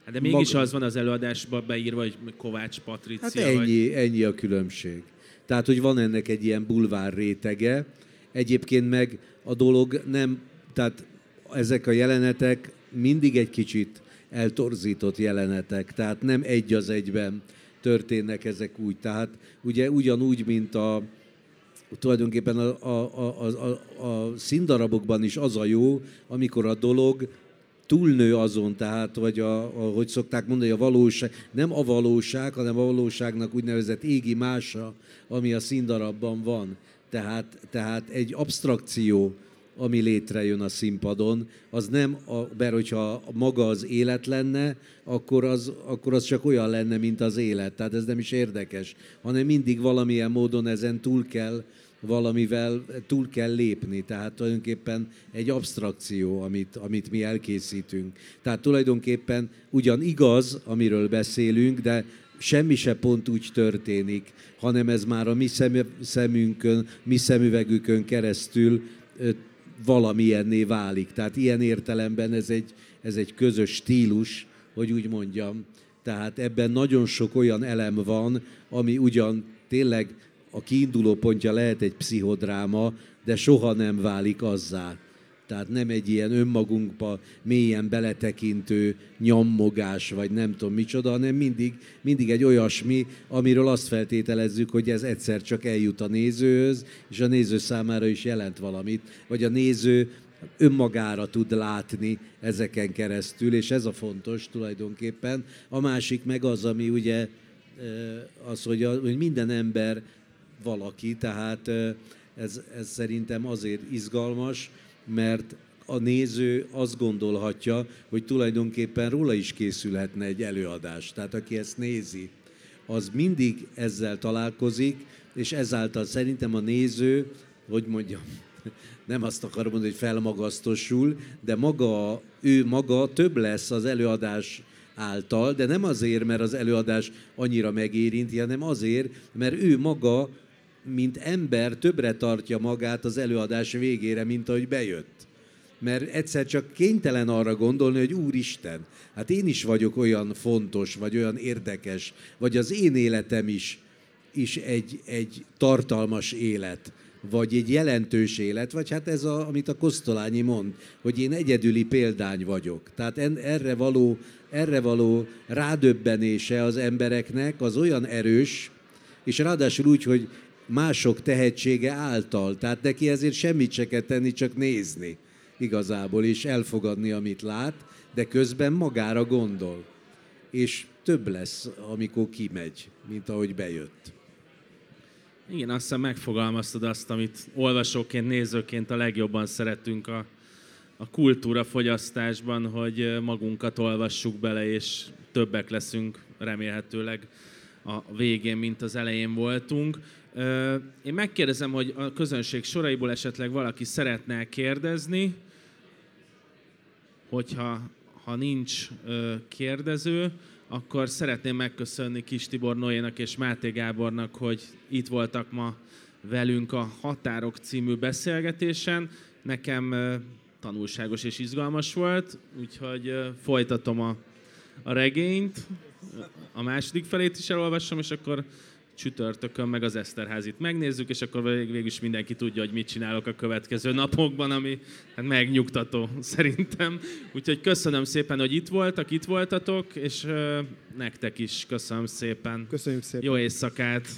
Hát de mégis az van az előadásban beírva, hogy Kovács Patricia. Hát ennyi, vagy... ennyi a különbség. Tehát, hogy van ennek egy ilyen bulvár rétege. Egyébként meg a dolog nem, tehát ezek a jelenetek mindig egy kicsit eltorzított jelenetek, tehát nem egy az egyben történnek ezek úgy. Tehát ugye ugyanúgy, mint a, tulajdonképpen a, a, a, a, a színdarabokban is az a jó, amikor a dolog túlnő azon, tehát, vagy a, a, hogy szokták mondani, a valóság, nem a valóság, hanem a valóságnak úgynevezett égi mása, ami a színdarabban van. Tehát, tehát egy abstrakció, ami létrejön a színpadon, az nem, a, bár hogyha maga az élet lenne, akkor az, akkor az csak olyan lenne, mint az élet. Tehát ez nem is érdekes, hanem mindig valamilyen módon ezen túl kell valamivel túl kell lépni, tehát tulajdonképpen egy abstrakció, amit, amit mi elkészítünk. Tehát tulajdonképpen ugyan igaz, amiről beszélünk, de semmi se pont úgy történik, hanem ez már a mi szemünkön, mi szemüvegükön keresztül valamilyenné válik. Tehát ilyen értelemben ez egy, ez egy közös stílus, hogy úgy mondjam. Tehát ebben nagyon sok olyan elem van, ami ugyan tényleg a kiinduló pontja lehet egy pszichodráma, de soha nem válik azzá. Tehát nem egy ilyen önmagunkba mélyen beletekintő nyammogás, vagy nem tudom micsoda, hanem mindig, mindig egy olyasmi, amiről azt feltételezzük, hogy ez egyszer csak eljut a nézőhöz, és a néző számára is jelent valamit, vagy a néző önmagára tud látni ezeken keresztül, és ez a fontos tulajdonképpen. A másik meg az, ami ugye az, hogy, a, hogy minden ember valaki, tehát ez, ez szerintem azért izgalmas, mert a néző azt gondolhatja, hogy tulajdonképpen róla is készülhetne egy előadás. Tehát aki ezt nézi, az mindig ezzel találkozik, és ezáltal szerintem a néző, hogy mondjam, nem azt akarom mondani, hogy felmagasztosul, de maga, ő maga több lesz az előadás által, de nem azért, mert az előadás annyira megérinti, hanem azért, mert ő maga mint ember többre tartja magát az előadás végére, mint ahogy bejött. Mert egyszer csak kénytelen arra gondolni, hogy Úristen, hát én is vagyok olyan fontos, vagy olyan érdekes, vagy az én életem is, is egy, egy tartalmas élet, vagy egy jelentős élet, vagy hát ez, a, amit a Kosztolányi mond, hogy én egyedüli példány vagyok. Tehát en, erre való, erre való rádöbbenése az embereknek az olyan erős, és ráadásul úgy, hogy mások tehetsége által. Tehát neki ezért semmit se kell tenni, csak nézni igazából, és elfogadni, amit lát, de közben magára gondol. és több lesz, amikor kimegy, mint ahogy bejött. Igen, azt hiszem megfogalmaztad azt, amit olvasóként, nézőként a legjobban szeretünk a, a kultúra fogyasztásban, hogy magunkat olvassuk bele, és többek leszünk remélhetőleg a végén, mint az elején voltunk. Én megkérdezem, hogy a közönség soraiból esetleg valaki szeretne kérdezni, hogyha ha nincs kérdező, akkor szeretném megköszönni Kis Tibor Noénak és Máté Gábornak, hogy itt voltak ma velünk a Határok című beszélgetésen. Nekem tanulságos és izgalmas volt, úgyhogy folytatom a, a regényt, a második felét is elolvasom, és akkor csütörtökön meg az Eszterházit megnézzük, és akkor végül is mindenki tudja, hogy mit csinálok a következő napokban, ami hát megnyugtató szerintem. Úgyhogy köszönöm szépen, hogy itt voltak, itt voltatok, és nektek is köszönöm szépen. Köszönjük szépen. Jó éjszakát!